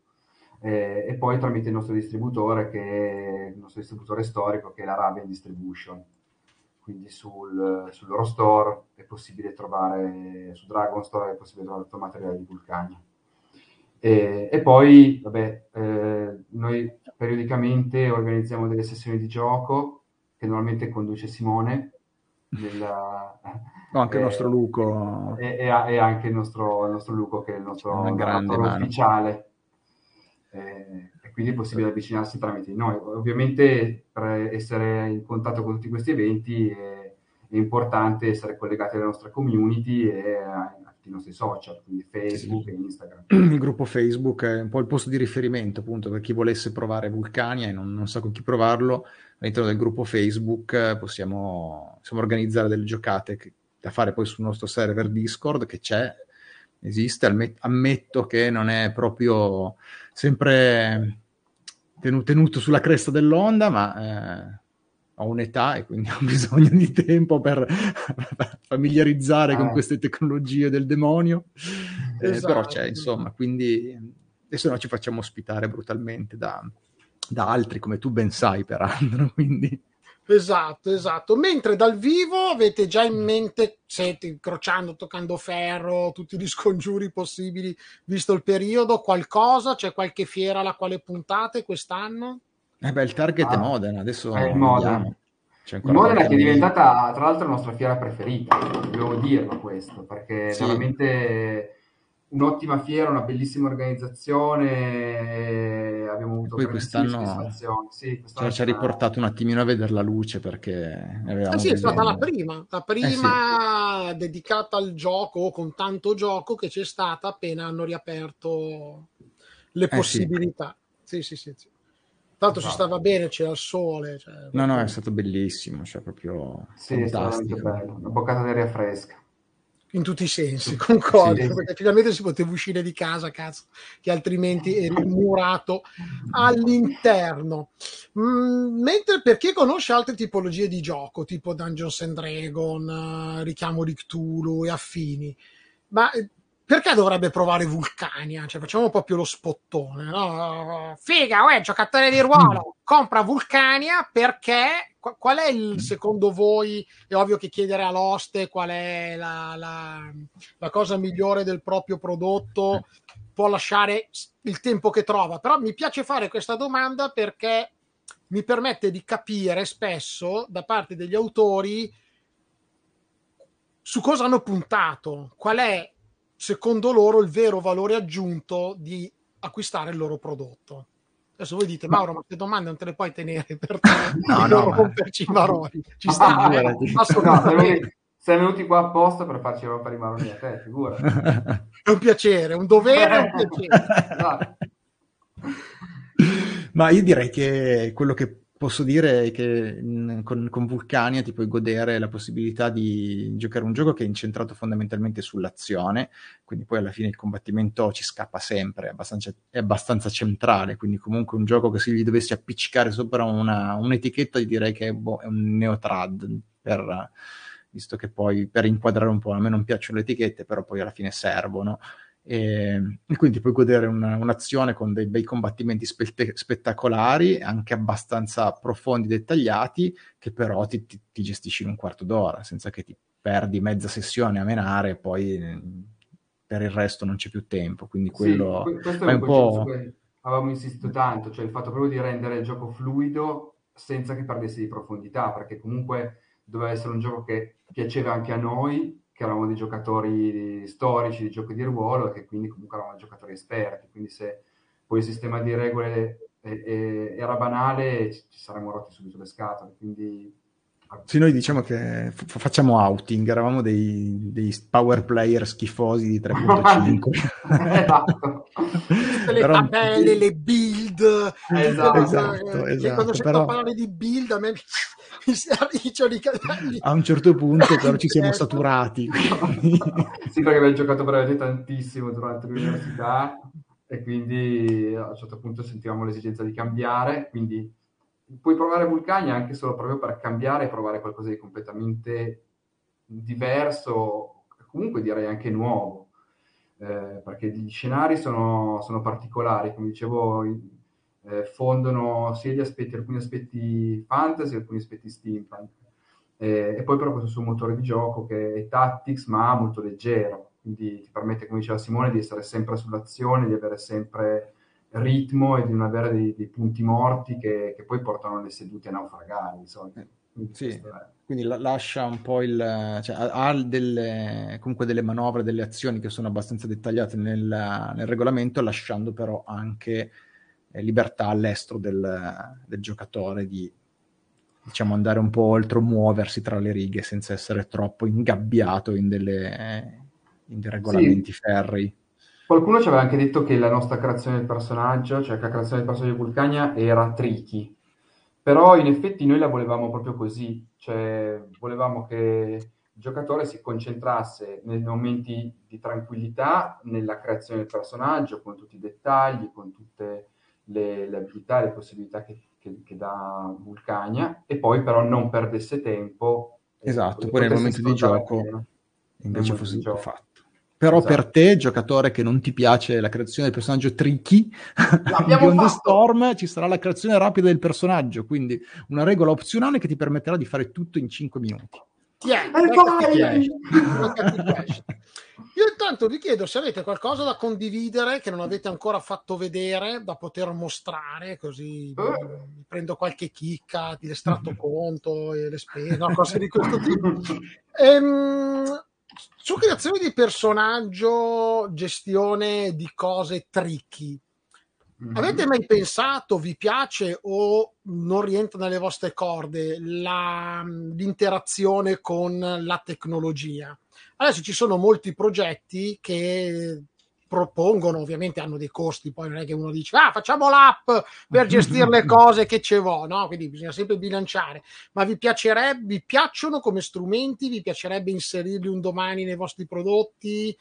eh, e poi tramite il nostro distributore, che è il nostro distributore storico, che è la Raven Distribution. Quindi sul, sul loro store è possibile trovare, su Dragon Store è possibile trovare tutto il materiale di Vulcania. E, e poi, vabbè, eh, noi periodicamente organizziamo delle sessioni di gioco che normalmente conduce Simone. Nella, No, anche il eh, nostro Luco. e, e- anche il nostro, il nostro Luco che è il nostro narratore ufficiale Eh, e quindi è possibile avvicinarsi tramite noi ovviamente per essere in contatto con tutti questi eventi è, è importante essere collegati alla nostra community e a, a tutti i nostri social quindi Facebook Sì. e Instagram Il gruppo Facebook è un po' il posto di riferimento appunto per chi volesse provare Vulcania e non, non sa con chi provarlo. All'interno del gruppo Facebook eh, possiamo, possiamo organizzare delle giocate che- da fare poi sul nostro server Discord che c'è, esiste. Ammetto che non è proprio sempre tenu- tenuto sulla cresta dell'onda, ma eh, ho un'età e quindi ho bisogno di tempo per familiarizzare con Eh. queste tecnologie del demonio. Eh, Esatto. Però c'è, insomma, quindi adesso noi ci facciamo ospitare brutalmente da, da altri, come tu ben sai, peraltro. Quindi Esatto, esatto. Mentre dal vivo avete già in mente, siete incrociando, toccando ferro, tutti gli scongiuri possibili, visto il periodo, qualcosa? C'è qualche fiera alla quale puntate quest'anno? eh beh, il target è Ah. Modena, adesso Eh, il Modena. C'è Modena che è diventata tra l'altro la nostra fiera preferita, dobbiamo dirlo questo, perché Sì. veramente un'ottima fiera, una bellissima organizzazione, e abbiamo avuto Poi grandissime quest'anno soddisfazioni. Sì, Cioè, quest'anno ci ha riportato un attimino a vedere la luce perché Ah, sì, è stata la prima, la prima dedicata al gioco, con tanto gioco che c'è stata appena hanno riaperto le sì. possibilità. Sì, sì, sì. sì. Tanto si Esatto. stava bene, c'era il sole. cioè, No, no, è stato bellissimo, cioè proprio Sì, è stato veramente fantastico. bello, una boccata d'aria fresca. In tutti i sensi, concordo, Sì. perché finalmente si poteva uscire di casa, cazzo, che altrimenti eri murato all'interno. Mm, mentre per chi conosce altre tipologie di gioco, tipo Dungeons and Dragon, eh, Richiamo di Cthulhu e affini, ma eh, perché dovrebbe provare Vulcania? Cioè, facciamo proprio lo spottone, no? Figa, uè, giocatore di ruolo, compra Vulcania perché qu- qual è il secondo voi? È ovvio che chiedere all'oste qual è la, la- la cosa migliore del proprio prodotto può lasciare il tempo che trova, però mi piace fare questa domanda perché mi permette di capire spesso da parte degli autori su cosa hanno puntato, qual è secondo loro il vero valore aggiunto di acquistare il loro prodotto. Adesso voi dite, Mauro, ma queste domande non te le puoi tenere per te, No, no, ma- romperci i maroni. Ci sta, Ah, eh? No, sei venuti, qua apposta per farci rompere i maroni a te, figura. È un piacere, un dovere e un piacere. Esatto. Ma io direi che quello che posso dire che mh, con, con Vulcania ti puoi godere la possibilità di giocare un gioco che è incentrato fondamentalmente sull'azione, quindi poi alla fine il combattimento ci scappa sempre, è abbastanza, è abbastanza centrale, quindi comunque un gioco che se gli dovessi appiccicare sopra una, un'etichetta direi che è, boh, è un neotrad, per, visto che poi per inquadrare un po', a me non piacciono le etichette, però poi alla fine servono. E, e quindi puoi godere una- un'azione con dei bei combattimenti spette- spettacolari, anche abbastanza profondi e dettagliati, che però ti, ti- ti gestisci in un quarto d'ora, senza che ti perdi mezza sessione a menare e poi eh, per il resto non c'è più tempo. Quindi quello Sì, è un un po'... cui avevamo insistito tanto, cioè il fatto proprio di rendere il gioco fluido senza che perdesse di profondità, perché comunque doveva essere un gioco che piaceva anche a noi, che eravamo dei giocatori storici di giochi di ruolo e che quindi comunque eravamo giocatori esperti, quindi se poi il sistema di regole era banale ci, ci saremmo rotti subito le scatole, quindi Sì, noi diciamo che f- facciamo outing, eravamo dei, dei power player schifosi di 3.5. esatto. Tutte le Però- tabelle, le build. Esatto, eh, esatto, esatto, quando però- parlare di build a me mi, mi si arricciano i capelli. A un certo punto però ci siamo Certo. saturati. Sì, perché avevo giocato veramente tantissimo durante l'università e quindi a un certo punto sentivamo l'esigenza di cambiare, quindi puoi provare Vulcania anche solo proprio per cambiare e provare qualcosa di completamente diverso, comunque direi anche nuovo, eh, perché gli scenari sono, sono particolari, come dicevo, eh, fondono sia aspetti, alcuni aspetti fantasy, alcuni aspetti steampunk. Eh, e poi però questo suo motore di gioco che è Tactics ma molto leggero, quindi ti permette, come diceva Simone, di essere sempre sull'azione, di avere sempre ritmo e di non avere dei, dei punti morti che, che poi portano le sedute a naufragare di solito. Sì. Quindi la- lascia un po' il... Cioè, ha delle, comunque delle manovre, delle azioni che sono abbastanza dettagliate nel, nel regolamento, lasciando però anche eh, libertà all'estero del, del giocatore di diciamo andare un po' oltre, muoversi tra le righe senza essere troppo ingabbiato in, delle, in dei regolamenti ferri. Qualcuno ci aveva anche detto che la nostra creazione del personaggio, cioè che la creazione del personaggio di Vulcania era tricky, però in effetti noi la volevamo proprio così, cioè volevamo che il giocatore si concentrasse nei momenti di tranquillità nella creazione del personaggio, con tutti i dettagli, con tutte le, le abilità le possibilità che, che- che dà Vulcania, e poi però non perdesse tempo. Esatto, potesse poi nel momento di gioco invece fosse gioco. fatto. Però Esatto. per te, giocatore che non ti piace la creazione del personaggio tricky, L'abbiamo Beyond the fatto! Storm ci sarà la creazione rapida del personaggio, quindi una regola opzionale che ti permetterà di fare tutto in 5 minuti. Tieni. Io intanto vi chiedo se avete qualcosa da condividere che non avete ancora fatto vedere, da poter mostrare, così Eh. prendo qualche chicca, ti estratto conto e le spese, no, cose di questo tipo. Ehm, su creazione di personaggio, gestione di cose tricky, Mhm. Avete mai pensato, vi piace o non rientra nelle vostre corde la- l'interazione con la tecnologia? Adesso ci sono molti progetti che propongono, ovviamente hanno dei costi, poi non è che uno dice ah facciamo l'app per gestire le cose che ce vo, no? Quindi bisogna sempre bilanciare. Ma vi piacerebbe, vi piacciono come strumenti? Vi piacerebbe inserirli un domani nei vostri prodotti?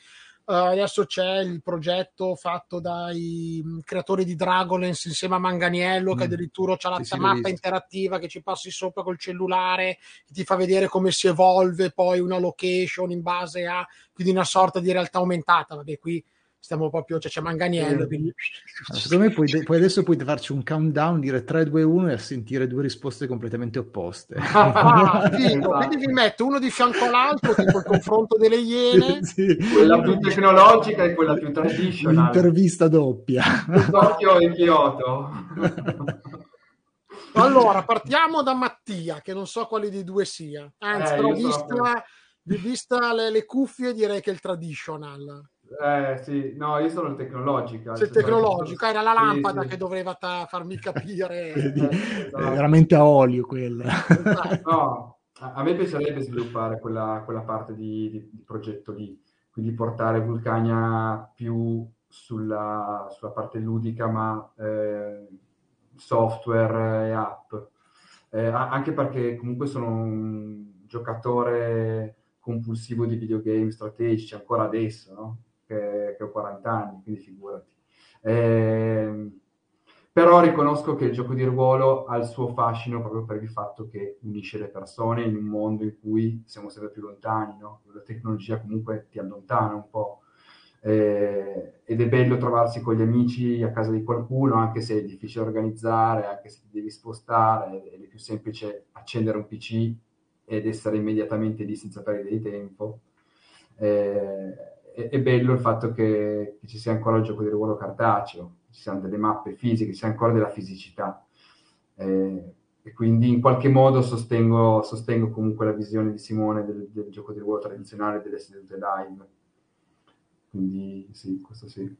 Eh, adesso c'è il progetto fatto dai mh, creatori di Dragonlance insieme a Manganiello, che Mm. addirittura c'ha la Sì, mappa interattiva che ci passi sopra col cellulare, che ti fa vedere come si evolve poi una location in base a quindi una sorta di realtà aumentata. Vabbè, qui stiamo proprio, cioè c'è Manganiello, Sì. quindi Allora, secondo me puoi, puoi adesso puoi farci un countdown, dire 3, 2, 1 e sentire due risposte completamente opposte. Ah, figo. Esatto. Quindi vi metto uno di fianco all'altro, tipo il confronto delle iene. Sì. Quella più tecnologica e quella più traditional. L'intervista doppia. Tokyo e Kyoto. Allora, partiamo da Mattia, che non so quale dei due sia. Anzi, Eh, però vista, proprio- vista le, le cuffie, direi che è il traditional. Eh sì, no, io sono il tecnologica. Se il tecnologico era la Sì, lampada sì. che doveva ta- farmi capire. Vedi? Eh, È esatto. veramente a olio quella. Esatto. No, a a me piacerebbe sviluppare quella, quella parte di, di- di progetto lì, quindi portare Vulcania più sulla, sulla parte ludica, ma eh, software e app. Eh, anche perché comunque sono un giocatore compulsivo di videogame strategici ancora adesso, no? Che, che ho 40 anni, quindi figurati. Ehm, però riconosco che il gioco di ruolo ha il suo fascino proprio per il fatto che unisce le persone in un mondo in cui siamo sempre più lontani, no? La tecnologia comunque ti allontana un po'. Eh, ed è bello trovarsi con gli amici a casa di qualcuno, anche se è difficile organizzare, anche se ti devi spostare, ed è più semplice accendere un PC ed essere immediatamente lì senza perdere di tempo. Eh, è, bello il fatto che, che ci sia ancora il gioco di ruolo cartaceo, ci siano delle mappe fisiche, ci sia ancora della fisicità. Eh, e quindi in qualche modo sostengo, sostengo comunque la visione di Simone del, del gioco di ruolo tradizionale delle sedute live. Quindi sì, questo sì.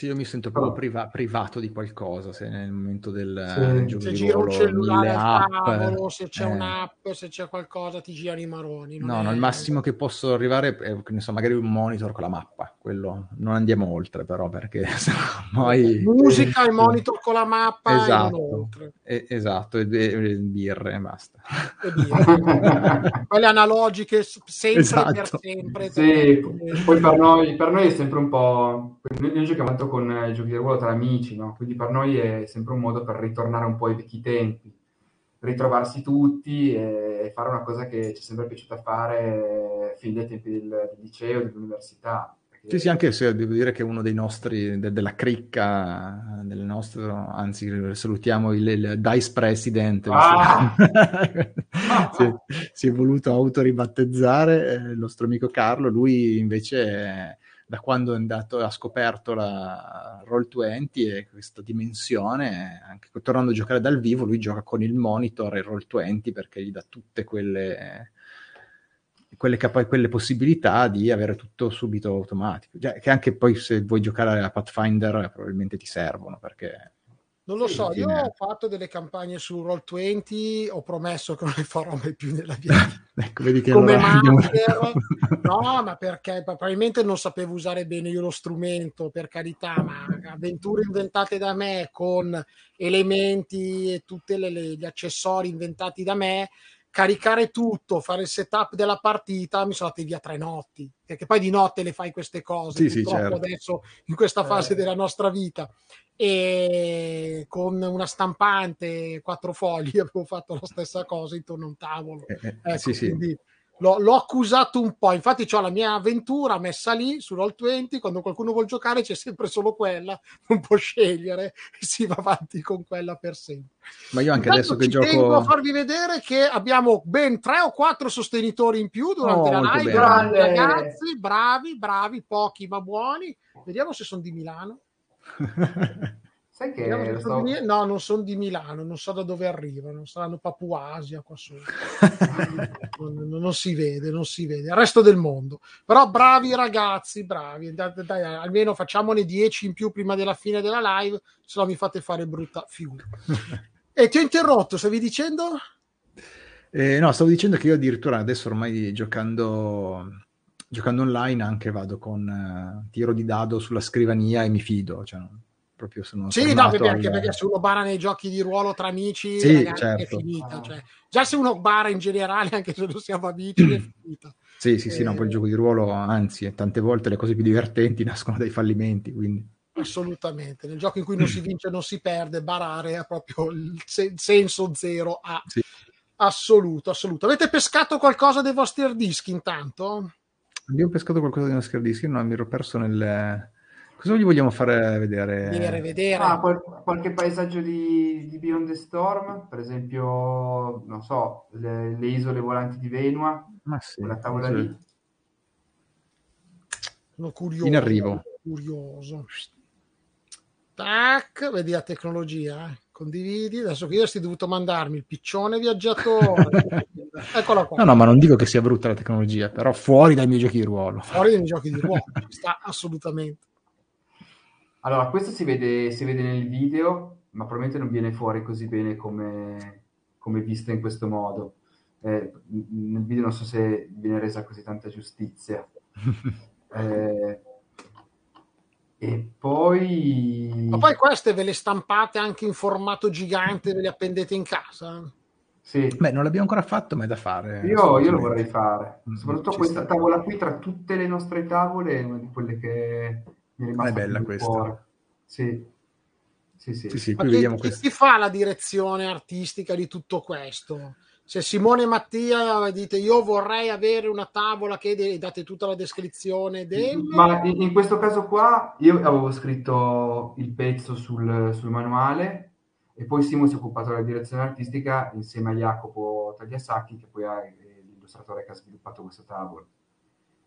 Sì, io mi sento proprio priva- privato di qualcosa se nel momento del, Sì. del gioco Se gira un cellulare app. tavolo, se c'è eh. un'app, se c'è qualcosa, ti girano i maroni. non No, è- no, il massimo che posso arrivare è che ne so, magari un monitor con la mappa. quello non andiamo oltre però perché poi... Musica e monitor con la mappa esatto, e esatto, e, e, birre e basta. E birre. Quelle analogiche sempre esatto. per sempre. Sì, poi per noi, per noi, è sempre un po'... Noi, giochiamo con i giochi di ruolo tra amici, no? quindi per noi è sempre un modo per ritornare un po' ai vecchi tempi ritrovarsi tutti e fare una cosa che ci è sempre piaciuta fare fin dai tempi del, del liceo, dell'università. Sì, sì, anche se devo dire che uno dei nostri, de, della cricca, del nostro, anzi salutiamo il, il Dice President, ah! si, si, è voluto autoribattezzare, eh, il nostro amico Carlo, lui invece da quando è andato, ha scoperto la Roll20 e questa dimensione, anche tornando a giocare dal vivo, lui gioca con il monitor e Roll20 perché gli dà tutte quelle quelle, capa- quelle possibilità di avere tutto subito automatico. Che anche poi se vuoi giocare a Pathfinder probabilmente ti servono perché... Non lo so, io ho fatto delle campagne su Roll20, ho promesso che non le farò mai più nella vita. ecco, vedi che Come master, no, ma perché probabilmente non sapevo usare bene io lo strumento, per carità, ma avventure inventate da me con elementi e tutti gli accessori inventati da me, caricare tutto, fare il setup della partita, mi sono andati via tre notti, perché poi di notte le fai queste cose, sì, purtroppo sì, certo. adesso in questa fase eh. della nostra vita. E con una stampante, quattro fogli, avevo fatto la stessa cosa intorno a un tavolo. Eh, eh, ecco, sì, quindi, sì l'ho, l'ho, accusato un po'. Infatti, ho la mia avventura messa lì su Roll20. Quando qualcuno vuole giocare, c'è sempre solo quella, non può scegliere e si va avanti con quella per sempre. Ma io anche Intanto adesso che gioco. Tengo a farvi vedere che abbiamo ben tre o quattro sostenitori in più durante oh, la live. Ragazzi, bravi, bravi, pochi ma buoni. Vediamo se sono di Milano. Sai che sto... di... No, non sono di Milano, non so da dove arrivano, saranno Papuasia qua su. non, non, non, si vede, non si vede. Il resto del mondo. Però bravi ragazzi, bravi. Dai, dai, almeno facciamone 10 in più prima della fine della live, se no mi fate fare brutta figura. e ti ho interrotto, stavi dicendo? Eh, no, stavo dicendo che io addirittura adesso ormai giocando giocando online anche vado con uh, tiro di dado sulla scrivania e mi fido, cioè, proprio sono sì, no, perché, al... perché se uno bara nei giochi di ruolo tra amici sì, ragazzi, certo. è finita. Ah. Cioè, già se uno bara in generale, anche se non siamo amici, è finita. Sì, sì, e... sì, no, poi il gioco di ruolo, anzi, tante volte le cose più divertenti nascono dai fallimenti, quindi... Assolutamente, nel gioco in cui non si vince e non si perde, barare ha proprio il se- senso zero a sì. assoluto, assoluto. Avete pescato qualcosa dei vostri hard disk intanto? Abbiamo pescato qualcosa dei nostri hard disk, io non mi ero perso nel Cosa gli vogliamo fare vedere? Vedere, vedere. Ah, qual- qualche paesaggio di, di, Beyond the Storm, per esempio, non so, le, le isole volanti di Venua, Ma sì, quella tavola sì. lì. Sono curioso. In arrivo. Curioso. Tac, vedi la tecnologia, eh. condividi. Adesso che io stai dovuto mandarmi il piccione viaggiatore. Eccola qua. No, no, ma non dico che sia brutta la tecnologia, però fuori dai miei giochi di ruolo. Fuori dai miei giochi di ruolo, sta assolutamente. Allora, questo si vede, si vede nel video, ma probabilmente non viene fuori così bene come, come vista in questo modo. Eh, nel video non so se viene resa così tanta giustizia. eh, e poi... Ma poi queste ve le stampate anche in formato gigante, ve le appendete in casa? Sì. Beh, non l'abbiamo ancora fatto, ma è da fare. Io, io lo vorrei fare. Mm, Soprattutto questa sta. tavola qui, tra tutte le nostre tavole, è una di quelle che ma è bella questa. Sì. Sì, sì. sì, sì qui chi, chi, chi, fa la direzione artistica di tutto questo? Se Simone e Mattia dite io vorrei avere una tavola che de- date tutta la descrizione dentro. Ma in, in, questo caso qua io avevo scritto il pezzo sul, sul manuale e poi Simo si è occupato della direzione artistica insieme a Jacopo Tagliasacchi che poi è l'illustratore che ha sviluppato questa tavola.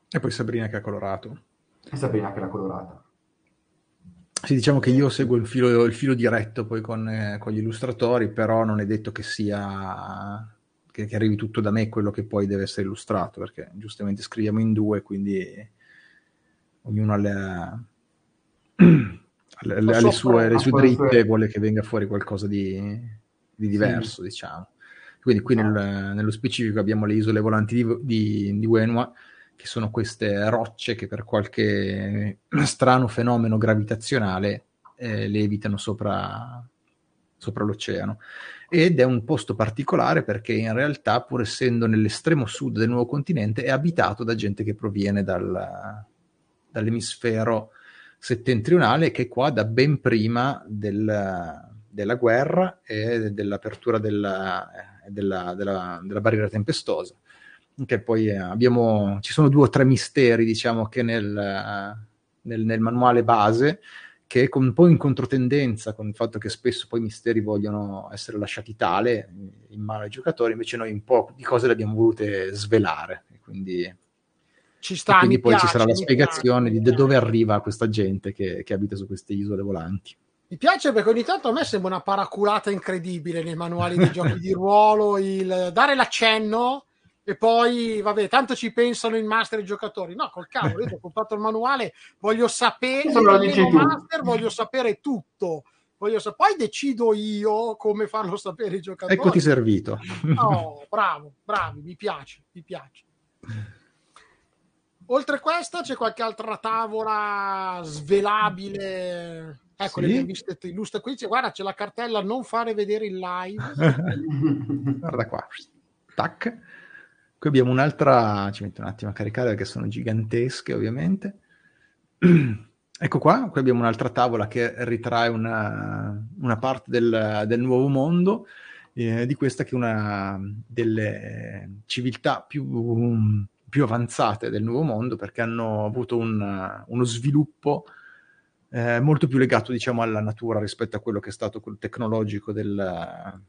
E poi Sabrina che ha colorato. E Sabrina che l'ha colorata. Sì, diciamo che io seguo il filo, il filo diretto poi con, eh, con, gli illustratori, però non è detto che sia che, che, arrivi tutto da me quello che poi deve essere illustrato, perché giustamente scriviamo in due, quindi ognuno ha le, alle, alle sue, le sue dritte vuole che venga fuori qualcosa di, di diverso, sì. diciamo. Quindi qui nel, nello specifico abbiamo le isole volanti di, di, di Wenua, che sono queste rocce che per qualche strano fenomeno gravitazionale eh, levitano sopra, sopra l'oceano. Ed è un posto particolare perché in realtà, pur essendo nell'estremo sud del nuovo continente, è abitato da gente che proviene dal, dall'emisfero settentrionale che è qua da ben prima del, della guerra e dell'apertura della, della, della, della barriera tempestosa. Che poi abbiamo, ci sono due o tre misteri, diciamo, che nel, nel, nel manuale base che è un po' in controtendenza con il fatto che spesso poi i misteri vogliono essere lasciati tale in mano ai giocatori, invece noi un po' di cose le abbiamo volute svelare. Quindi, ci sta, quindi poi piace, ci sarà la spiegazione piace, di da dove arriva questa gente che, che abita su queste isole volanti. Mi piace perché ogni tanto a me sembra una paraculata incredibile nei manuali dei giochi di ruolo, il dare l'accenno e poi, vabbè, tanto ci pensano il master e i giocatori. No, col cavolo, io ho comprato il manuale, voglio sapere, master, voglio sapere tutto. Voglio sa- poi decido io come farlo sapere i giocatori. Eccoti servito. No, bravo, bravi, mi piace, mi piace. Oltre a questa c'è qualche altra tavola svelabile? Ecco, sì? le viste illustre qui. C'è, guarda, c'è la cartella non fare vedere il live. guarda qua. Tac. Qui abbiamo un'altra, ci metto un attimo a caricare perché sono gigantesche ovviamente. ecco qua, qui abbiamo un'altra tavola che ritrae una, una parte del, del, nuovo mondo, eh, di questa che è una delle civiltà più, più, avanzate del nuovo mondo perché hanno avuto un, uno sviluppo eh, molto più legato diciamo alla natura rispetto a quello che è stato quel tecnologico del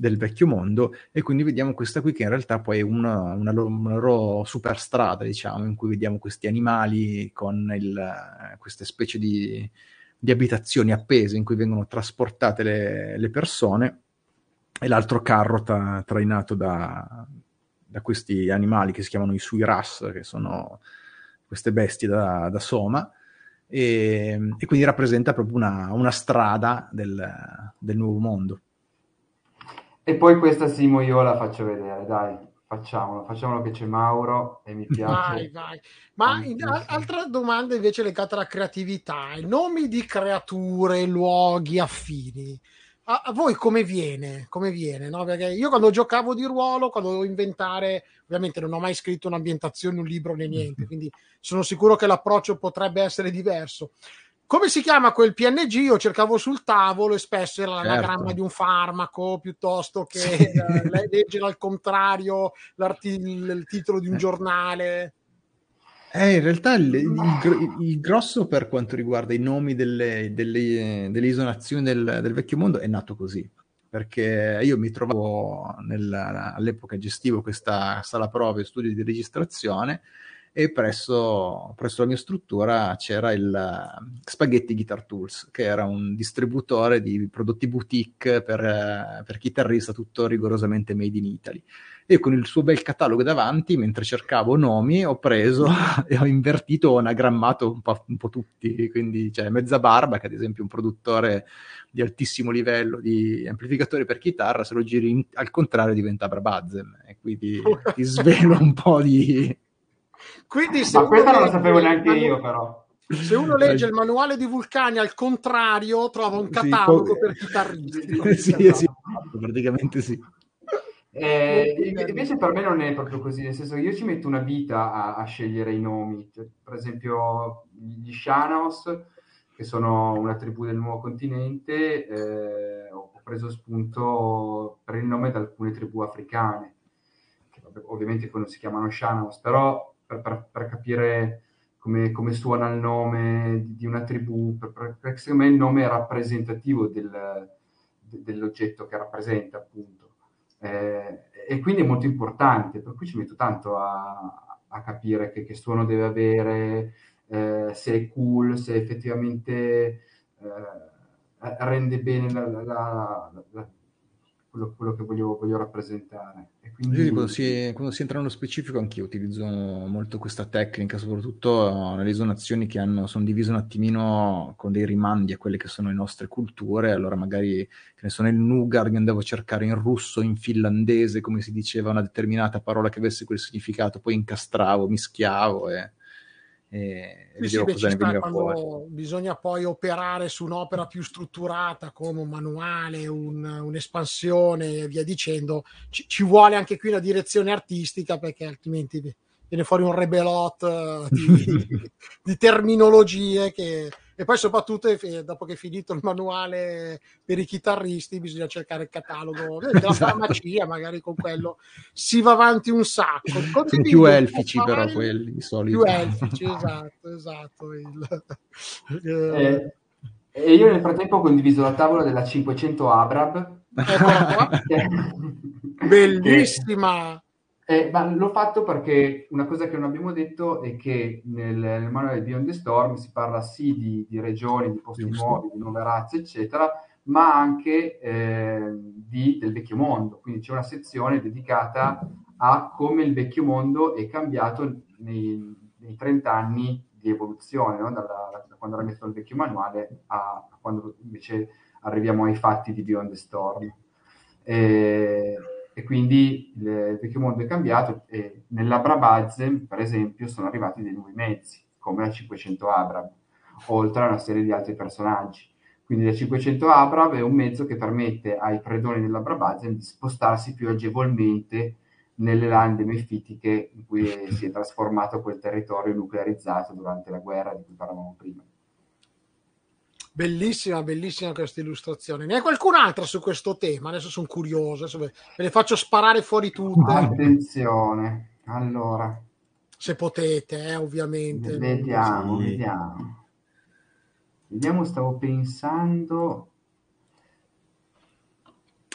del vecchio mondo e quindi vediamo questa qui che in realtà poi è una, una, loro, una loro superstrada, diciamo, in cui vediamo questi animali con il, queste specie di, di, abitazioni appese in cui vengono trasportate le, le persone e l'altro carro tra, trainato da, da, questi animali che si chiamano i suiras, che sono queste bestie da, da soma. E, e, quindi rappresenta proprio una, una strada del, del nuovo mondo. E poi questa Simo io la faccio vedere, dai, facciamolo, facciamolo che c'è Mauro e mi piace. Vai, vai. Ma in, altra domanda invece legata alla creatività, nomi di creature, luoghi affini. A, a voi come viene? Come viene no? Perché io quando giocavo di ruolo, quando dovevo inventare, ovviamente non ho mai scritto un'ambientazione, un libro né niente, quindi sono sicuro che l'approccio potrebbe essere diverso come si chiama quel PNG? Io cercavo sul tavolo e spesso era certo. l'anagramma di un farmaco piuttosto che sì. leggere al contrario il titolo di un eh. giornale. Eh, in realtà il, il, il, grosso per quanto riguarda i nomi delle, delle, delle isonazioni del, del, vecchio mondo è nato così, perché io mi trovavo nel, all'epoca gestivo questa sala prove studio di registrazione e presso, presso, la mia struttura c'era il uh, Spaghetti Guitar Tools, che era un distributore di prodotti boutique per, uh, per chitarrista, tutto rigorosamente made in Italy. E con il suo bel catalogo davanti, mentre cercavo nomi, ho preso e ho invertito, ho anagrammato un po', un po tutti. Quindi c'è Mezza Barba, che ad esempio è un produttore di altissimo livello di amplificatori per chitarra, se lo giri in, al contrario diventa Brabazem. E quindi ti svelo un po' di quindi se Ma questa non la sapevo neanche manu- io, però. Se uno legge il manuale di Vulcani al contrario, trova un catalogo sì, per chitarristi. sì, sì, praticamente sì. Eh, invece per me non è proprio così, nel senso che io ci metto una vita a, a scegliere i nomi. Cioè, per esempio, gli Shanos, che sono una tribù del nuovo continente, eh, ho preso spunto per il nome da alcune tribù africane, che ovviamente non si chiamano Shanos, però per, per, per capire come, come, suona il nome di, una tribù, perché secondo me il nome è rappresentativo del, de, dell'oggetto che rappresenta, appunto. Eh, e quindi è molto importante, per cui ci metto tanto a, a capire che, che, suono deve avere, eh, se è cool, se effettivamente eh, rende bene la, la, la, quello, quello che voglio, voglio rappresentare. E quindi... Sì, quando, si, quando, si, entra nello specifico anch'io utilizzo molto questa tecnica, soprattutto nelle zonazioni che hanno, sono divise un attimino con dei rimandi a quelle che sono le nostre culture, allora magari che ne so, nel Nugar andavo a cercare in russo, in finlandese, come si diceva, una determinata parola che avesse quel significato, poi incastravo, mischiavo e e sì, vedevo sì, cosa ne veniva fuori. Bisogna poi operare su un'opera più strutturata come un manuale, un, un'espansione e via dicendo. Ci, ci, vuole anche qui una direzione artistica perché altrimenti viene fuori un rebelot eh, di, di terminologie che e poi soprattutto dopo che è finito il manuale per i chitarristi bisogna cercare il catalogo della esatto. farmacia magari con quello. Si va avanti un sacco. Sono più elfici però quelli di solito. Più elfici esatto esatto il, eh, e io nel frattempo ho condiviso la tavola della 500 Abrab. Bellissima eh, ma l'ho fatto perché una cosa che non abbiamo detto è che nel, nel manuale Beyond the Storm si parla sì di, di regioni, di posti Giusto. nuovi, di nuove razze, eccetera, ma anche eh, di, del vecchio mondo. Quindi c'è una sezione dedicata a come il vecchio mondo è cambiato nei, nei 30 anni di evoluzione, no? Dalla, da quando era messo il vecchio manuale a, a quando invece arriviamo ai fatti di Beyond the Storm. Eh, e quindi il vecchio mondo è cambiato e nell'Abrabazze, per esempio, sono arrivati dei nuovi mezzi, come la 500 Abrab, oltre a una serie di altri personaggi. Quindi la 500 Abrab è un mezzo che permette ai predoni dell'Abrabazze di spostarsi più agevolmente nelle lande mefitiche in cui si è trasformato quel territorio nuclearizzato durante la guerra di cui parlavamo prima. Bellissima, bellissima questa illustrazione. Ne hai qualcun'altra su questo tema? Adesso sono curioso, adesso ve le faccio sparare fuori tutte. Attenzione, allora. Se potete, eh, ovviamente. Vediamo, sì. vediamo. Vediamo, stavo pensando...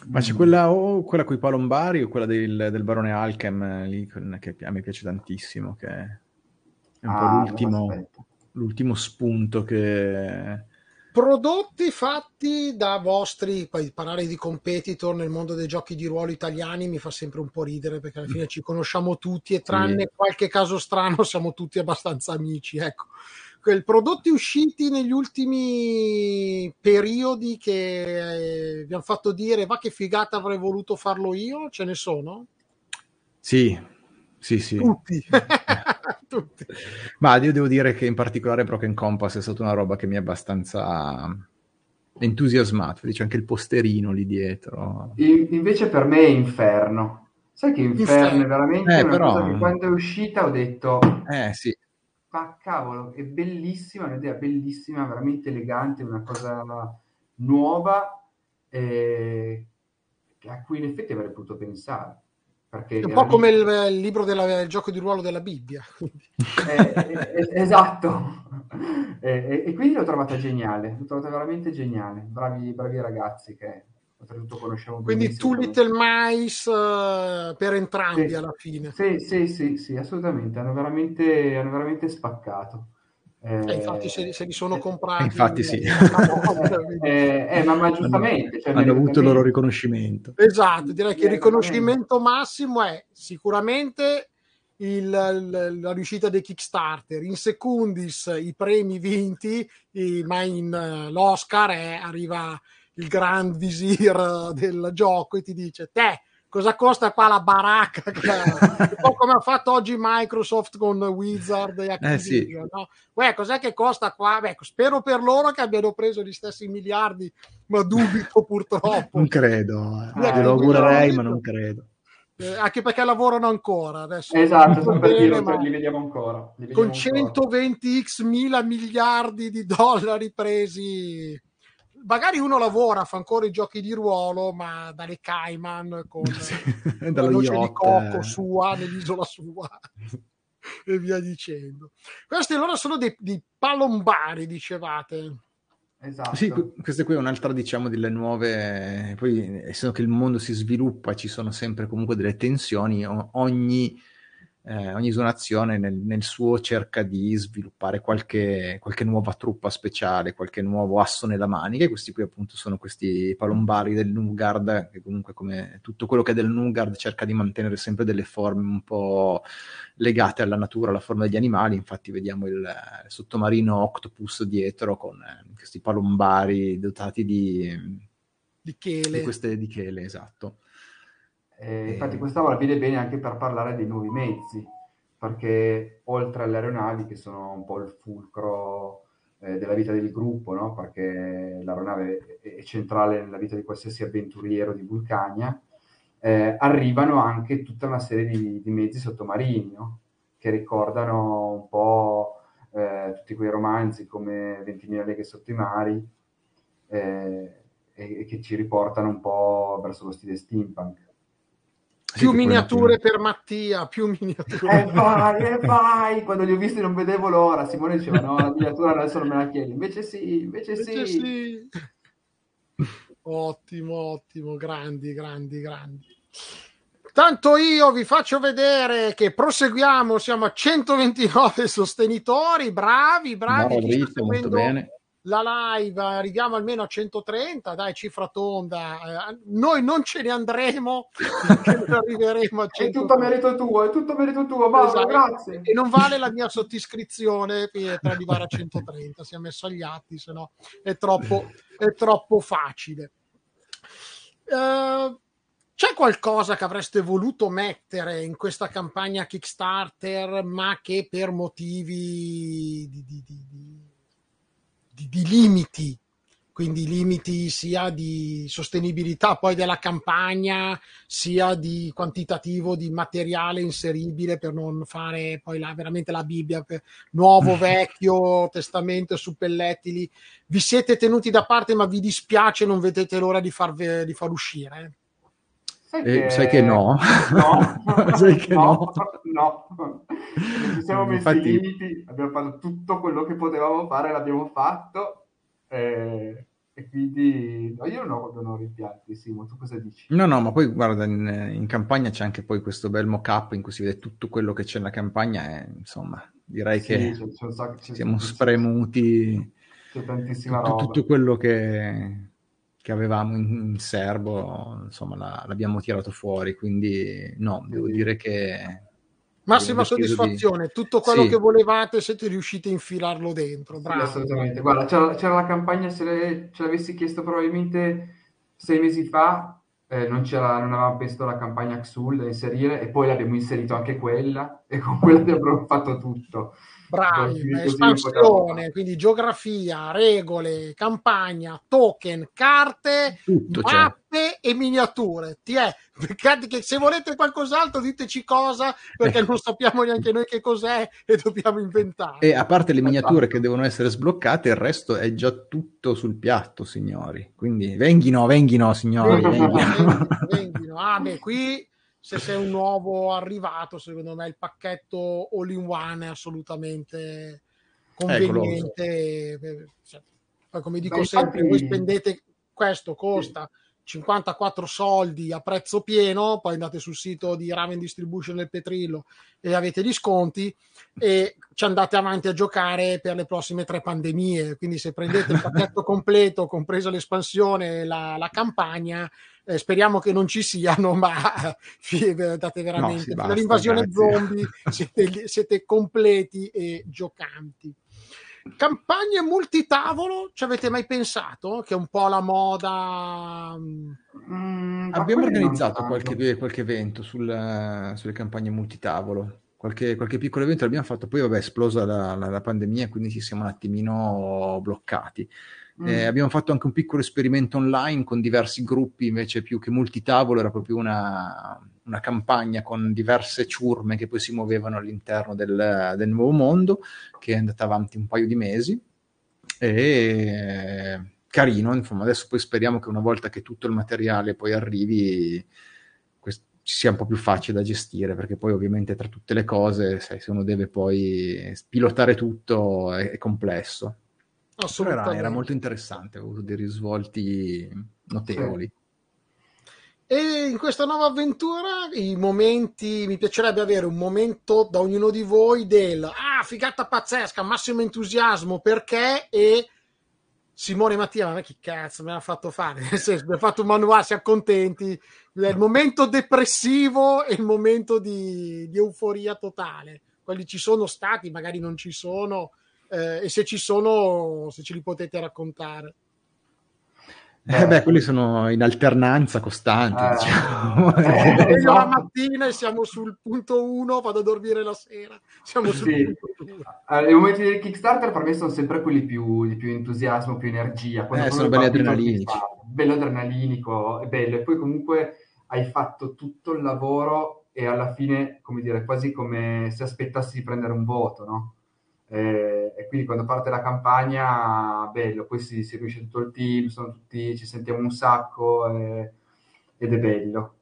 Ma c'è quella o quella con i palombari o quella del, del barone Alchem lì, che a me piace tantissimo, che è un ah, po' l'ultimo, l'ultimo spunto che prodotti fatti da vostri, poi parlare di competitor nel mondo dei giochi di ruolo italiani mi fa sempre un po' ridere perché alla fine ci conosciamo tutti e tranne qualche caso strano siamo tutti abbastanza amici, ecco. Quei prodotti usciti negli ultimi periodi che eh, vi hanno fatto dire va che figata avrei voluto farlo io, ce ne sono? Sì, sì, sì. Tutti. Tutti. Ma io devo dire che in particolare Broken Compass è stata una roba che mi ha abbastanza entusiasmato. Dice anche il posterino lì dietro. In, invece per me è Inferno. Sai che Inferno, Inferno. è veramente eh, una però... cosa che quando è uscita ho detto... Eh sì. Ma cavolo, è bellissima, un'idea bellissima, veramente elegante, una cosa nuova eh, a cui in effetti avrei potuto pensare. Perché è un po' come il, il libro del gioco di ruolo della Bibbia. Eh, eh, esatto. e quindi l'ho trovata geniale, l'ho trovata veramente geniale. Bravi, bravi ragazzi che oltretutto conosciamo Quindi tu Little Mice uh, per entrambi sì, alla fine. Sì, sì, sì, sì, assolutamente. Hanno veramente, hanno veramente spaccato. Eh, eh, infatti se, se, li sono comprati infatti sì. eh, eh, ma, ma, giustamente cioè, hanno avuto il loro riconoscimento. Esatto direi che il riconoscimento massimo è sicuramente il, il, la riuscita dei Kickstarter. In secundis i premi vinti ma in, l'Oscar è, arriva il Grand Visir del gioco e ti dice te cosa costa qua la baracca? un po' come ha fatto oggi Microsoft con Wizard e Activision. Eh sì. no? Uè, cos'è che costa qua? Beh, spero per loro che abbiano preso gli stessi miliardi, ma dubito purtroppo. Non credo, eh. lo augurerei, ma non credo. Eh, anche perché lavorano ancora adesso. Esatto, bene, dire, ma... li vediamo ancora. Li vediamo con 120x mila miliardi di dollari presi magari uno lavora, fa ancora i giochi di ruolo, ma dalle Cayman con sì, la noce yacht, di cocco eh. sua, nell'isola sua e via dicendo. Questi allora sono dei, dei palombari, dicevate. Esatto. Sì, questa qui è un'altra, diciamo, delle nuove. Poi, essendo che il mondo si sviluppa, ci sono sempre comunque delle tensioni. Ogni eh, ogni zonazione nel, nel, suo cerca di sviluppare qualche, qualche, nuova truppa speciale, qualche nuovo asso nella manica, e questi qui appunto sono questi palombari del Nugard, che comunque come tutto quello che è del Nugard cerca di mantenere sempre delle forme un po' legate alla natura, alla forma degli animali, infatti vediamo il, il sottomarino Octopus dietro con eh, questi palombari dotati di... Di chele. Di queste di chele, esatto. Eh, infatti questa volta viene bene anche per parlare dei nuovi mezzi, perché oltre alle aeronavi che sono un po' il fulcro eh, della vita del gruppo, no? perché l'aeronave è, è, centrale nella vita di qualsiasi avventuriero di Vulcania, eh, arrivano anche tutta una serie di, di mezzi sottomarini, no? che ricordano un po' eh, tutti quei romanzi come 20.000 leghe sotto i mari, eh, e, e che ci riportano un po' verso lo stile steampunk più miniature per Mattia, più miniature. E vai, e vai! Quando li ho visti non vedevo l'ora. Simone diceva no, la miniatura adesso non me la chiedi. Invece sì, invece, invece sì. sì. Ottimo, ottimo, grandi, grandi, grandi. Tanto io vi faccio vedere che proseguiamo, siamo a 129 sostenitori, bravi, bravi. Bravo, molto bene la live, arriviamo almeno a 130, dai, cifra tonda. Eh, noi non ce ne andremo non arriveremo a 130. È tutto merito tuo, è tutto merito tuo, Mauro, esatto. grazie. E non vale la mia sottoscrizione per arrivare a 130, si è messo agli atti, se no è troppo, è troppo facile. Uh, c'è qualcosa che avreste voluto mettere in questa campagna Kickstarter, ma che per motivi di, di, di, di, di limiti, quindi limiti sia di sostenibilità poi della campagna, sia di quantitativo di materiale inseribile per non fare poi la, veramente la Bibbia, nuovo, vecchio, testamento, suppellettili. Vi siete tenuti da parte, ma vi dispiace, non vedete l'ora di far, di far uscire. Sai che... Eh, sai che no. No, sai che no. no. no. Ci siamo messi Infatti... limiti, abbiamo fatto tutto quello che potevamo fare, l'abbiamo fatto. Eh, e quindi no, io non ho, non ho rimpianti, Simo, tu cosa dici? No, no, ma poi guarda, in, in, campagna c'è anche poi questo bel mock-up in cui si vede tutto quello che c'è nella campagna e insomma, direi sì, che c'è, c'è sacco, siamo spremuti c'è tantissima tutto, roba. tutto quello che, che avevamo in, in serbo, insomma, la, l'abbiamo tirato fuori, quindi no, devo dire che... Massima soddisfazione, di... tutto quello sì. che volevate siete riusciti a infilarlo dentro, bravo. Sì, assolutamente, guarda, c'era, c'era, la campagna, se le, ce l'avessi chiesto probabilmente sei mesi fa, eh, non, c'era, non avevamo pensato alla campagna Xul da inserire e poi l'abbiamo inserito anche quella e con quella abbiamo fatto tutto bravi, espansione, quindi geografia, regole, campagna, token, carte, Tutto mappe c'è. e miniature. Ti è, che se volete qualcos'altro diteci cosa, perché eh. non sappiamo neanche noi che cos'è e dobbiamo inventare. E a parte le miniature che devono essere sbloccate, il resto è già tutto sul piatto, signori. Quindi venghino, venghino, signori. Venghino, venghino. venghino. Ah, beh, qui se sei un nuovo arrivato, secondo me il pacchetto all in one è assolutamente conveniente. Cioè, poi, come dico Beh, sempre, infatti... voi spendete questo, costa. Sì 54 soldi a prezzo pieno, poi andate sul sito di Raven Distribution del Petrillo e avete gli sconti e ci andate avanti a giocare per le prossime tre pandemie. Quindi se prendete il pacchetto completo, compresa l'espansione e la, la campagna, eh, speriamo che non ci siano, ma date veramente no, l'invasione zombie, siete, siete completi e giocanti. Campagne multitavolo, ci avete mai pensato? Che è un po' la moda. Mm, Abbiamo organizzato qualche, qualche, evento sul, sulle campagne multitavolo. Qualche, qualche, piccolo evento l'abbiamo fatto, poi vabbè è esplosa la, la, la pandemia, quindi ci siamo un attimino bloccati. Mm. Eh, abbiamo fatto anche un piccolo esperimento online con diversi gruppi, invece più che multitavolo, era proprio una, una campagna con diverse ciurme che poi si muovevano all'interno del, del nuovo mondo, che è andata avanti un paio di mesi. E carino, insomma, adesso poi speriamo che una volta che tutto il materiale poi arrivi quest- sia un po' più facile da gestire, perché poi ovviamente tra tutte le cose, sai, se uno deve poi pilotare tutto è, è complesso. Era, era, molto interessante, ha avuto dei risvolti notevoli. E in questa nuova avventura i momenti, mi piacerebbe avere un momento da ognuno di voi del ah, figata pazzesca, massimo entusiasmo perché e Simone Mattia, ma che cazzo mi ha fatto fare? Nel senso, mi ha fatto un manuale, siamo contenti. Il momento depressivo e il momento di, di euforia totale. Quelli ci sono stati, magari non ci sono, eh, e se ci sono, se ce li potete raccontare. Eh beh, quelli sono in alternanza costante. Eh. Diciamo. Eh, io la mattina e siamo sul punto 1, vado a dormire la sera. Siamo sul sì. allora, I momenti del Kickstarter per me sono sempre quelli più, di più entusiasmo, più energia. Quando eh, sono belli adrenalinici. Bello adrenalinico, è bello. E poi comunque hai fatto tutto il lavoro e alla fine, come dire, quasi come se aspettassi di prendere un voto, no? Eh, e quindi quando parte la campagna, bello, poi si, si riunisce tutto il team, tutti, ci sentiamo un sacco eh, ed è bello.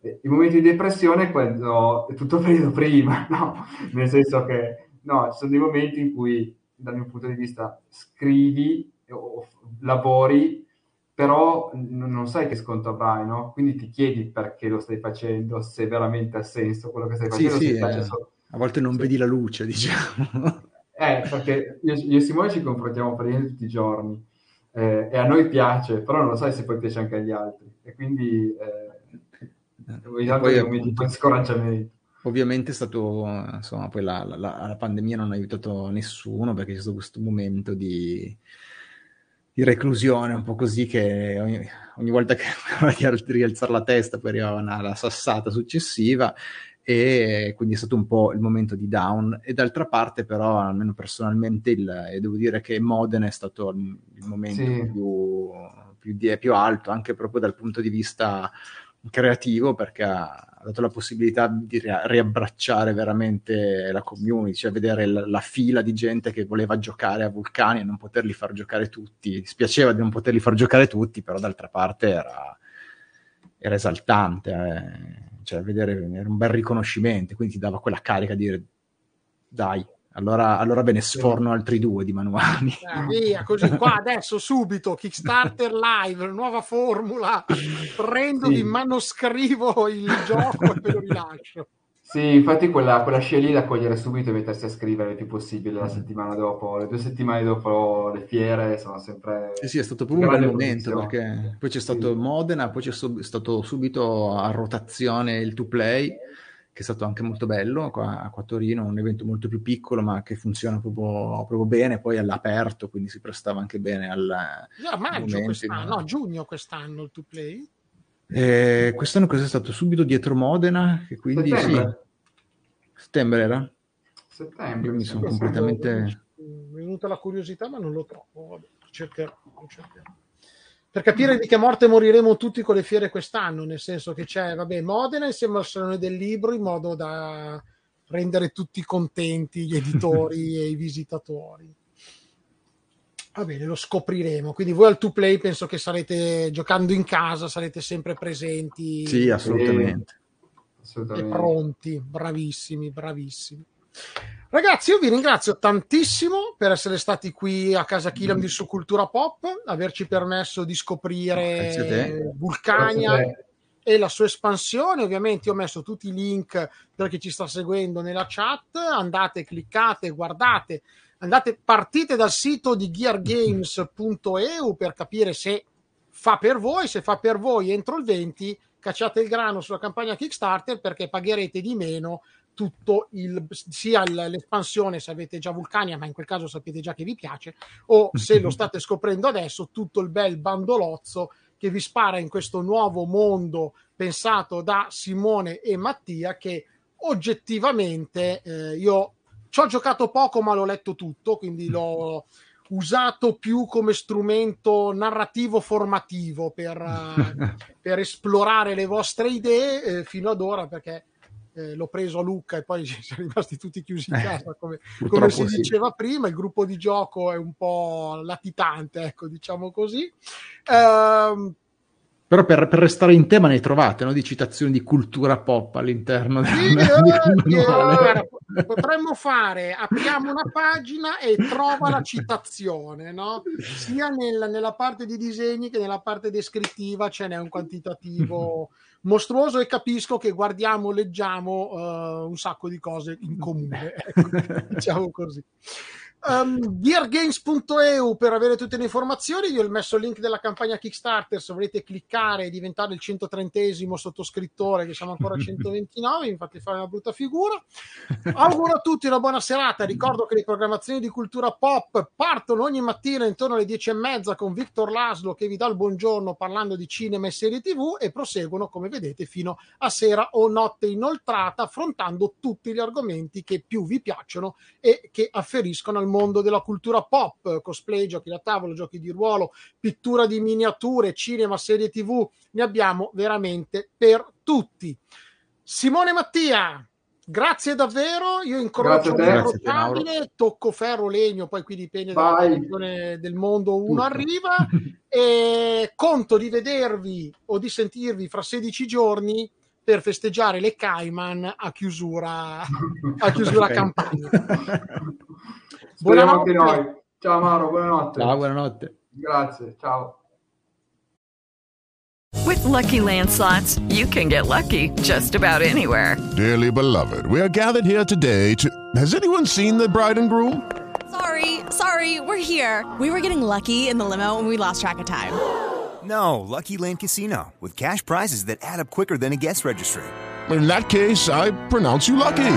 I momenti di depressione è quando è tutto periodo prima, no? Nel senso che no, ci sono dei momenti in cui, dal mio punto di vista, scrivi o lavori, però non sai che sconto avrai, no? Quindi ti chiedi perché lo stai facendo, se veramente ha senso quello che stai facendo. Sì, sì, eh, a volte non sì. vedi la luce, diciamo. Eh, perché io, io e Simone ci confrontiamo praticamente tutti i giorni eh, e a noi piace, però non lo sai se poi piace anche agli altri. E quindi eh, ogni tanto poi, appunto, scoraggiamento. Ovviamente è stato, insomma, poi la, la, la, pandemia non ha aiutato nessuno perché c'è stato questo momento di, di reclusione, un po' così che ogni, ogni volta che di rialzare la testa poi arrivava una, la sassata successiva e quindi è stato un po' il momento di down. E d'altra parte però almeno personalmente il, e devo dire che Modena è stato il, momento sì. più, più, di, più, alto anche proprio dal punto di vista creativo perché ha, dato la possibilità di ri- riabbracciare veramente la community, cioè vedere la, la, fila di gente che voleva giocare a Vulcani e non poterli far giocare tutti, spiaceva di non poterli far giocare tutti però d'altra parte era, era esaltante eh cioè vedere era un bel riconoscimento, quindi ti dava quella carica di dire dai, allora, allora ve ne sforno altri due di manuali. Eh, via, così qua adesso subito Kickstarter live, nuova formula, prendo sì. di manoscrivo il gioco e ve lo rilascio. Sì, infatti quella, quella scia lì da cogliere subito e mettersi a scrivere il più possibile la settimana dopo. Le due settimane dopo le fiere sono sempre... Sì, sì, è stato proprio un bel momento perché poi c'è stato sì. Modena, poi c'è sub- stato subito a rotazione il to play, che è stato anche molto bello qua, qua a Torino, un evento molto più piccolo ma che funziona proprio, proprio bene, poi all'aperto, quindi si prestava anche bene al... a maggio quest'anno, no, giugno quest'anno il to play. Eh, quest'anno cos'è stato? Subito dietro Modena, che quindi settembre. sì. Settembre era? Settembre. Io mi sono completamente... Mi è venuta la curiosità, ma non lo trovo. Vabbè, cercherò, cercherò. Per capire di che morte moriremo tutti con le fiere quest'anno, nel senso che c'è, vabbè, Modena insieme al Salone del Libro in modo da rendere tutti contenti gli editori e i visitatori. Va bene, lo scopriremo. Quindi voi al 2Play penso che sarete giocando in casa, sarete sempre presenti. Sì, assolutamente. E, assolutamente. E pronti, bravissimi, bravissimi. Ragazzi, io vi ringrazio tantissimo per essere stati qui a casa Kilam di su Cultura Pop, averci permesso di scoprire Vulcania e la sua espansione. Ovviamente io ho messo tutti i link per chi ci sta seguendo nella chat. Andate, cliccate, guardate andate, partite dal sito di geargames.eu per capire se fa per voi, se fa per voi entro il 20 cacciate il grano sulla campagna Kickstarter perché pagherete di meno tutto il sia l'espansione se avete già Vulcania, ma in quel caso sapete già che vi piace, o se lo state scoprendo adesso, tutto il bel bandolozzo che vi spara in questo nuovo mondo pensato da Simone e Mattia che oggettivamente eh, io ci ho giocato poco, ma l'ho letto tutto, quindi l'ho usato più come strumento narrativo formativo per, per esplorare le vostre idee eh, fino ad ora, perché eh, l'ho preso a Lucca e poi siamo rimasti tutti chiusi in eh, casa, come, come si sì. diceva prima. Il gruppo di gioco è un po' latitante, ecco, diciamo così. Ehm, Però per, per, restare in tema ne trovate no? di citazioni di cultura pop all'interno sì, del, eh, eh, Potremmo fare, apriamo una pagina e trova la citazione, no? sia nel, nella parte di disegni che nella parte descrittiva ce n'è un quantitativo mostruoso e capisco che guardiamo, leggiamo uh, un sacco di cose in comune, ecco, diciamo così. Um, Geargames.eu per avere tutte le informazioni. Io ho messo il link della campagna Kickstarter. Se volete cliccare e diventare il 130esimo sottoscrittore, che siamo ancora a 129, mi fate fare una brutta figura. Auguro a tutti una buona serata. Ricordo che le programmazioni di cultura pop partono ogni mattina intorno alle 10 e mezza con Victor Laslo che vi dà il buongiorno parlando di cinema e serie TV e proseguono, come vedete, fino a sera o notte inoltrata, affrontando tutti gli argomenti che più vi piacciono e che afferiscono al mondo della cultura pop, cosplay, giochi da tavolo, giochi di ruolo, pittura di miniature, cinema, serie tv, ne abbiamo veramente per tutti. Simone Mattia, grazie davvero. Io incrocio un rotabile, tocco ferro, legno, poi qui dipende dalla posizione del mondo, uno Tutto. arriva e conto di vedervi o di sentirvi fra 16 giorni per festeggiare le Cayman a chiusura, a chiusura campagna. Speriamo anche noi. Ciao Mauro, buonanotte. Ciao, buonanotte. Grazie, ciao. With lucky landslots, you can get lucky just about anywhere. Dearly beloved, we are gathered here today to. Has anyone seen the bride and groom? Sorry, sorry, we're here. We were getting lucky in the limo and we lost track of time. No, Lucky Land Casino, with cash prizes that add up quicker than a guest registry. In that case, I pronounce you lucky.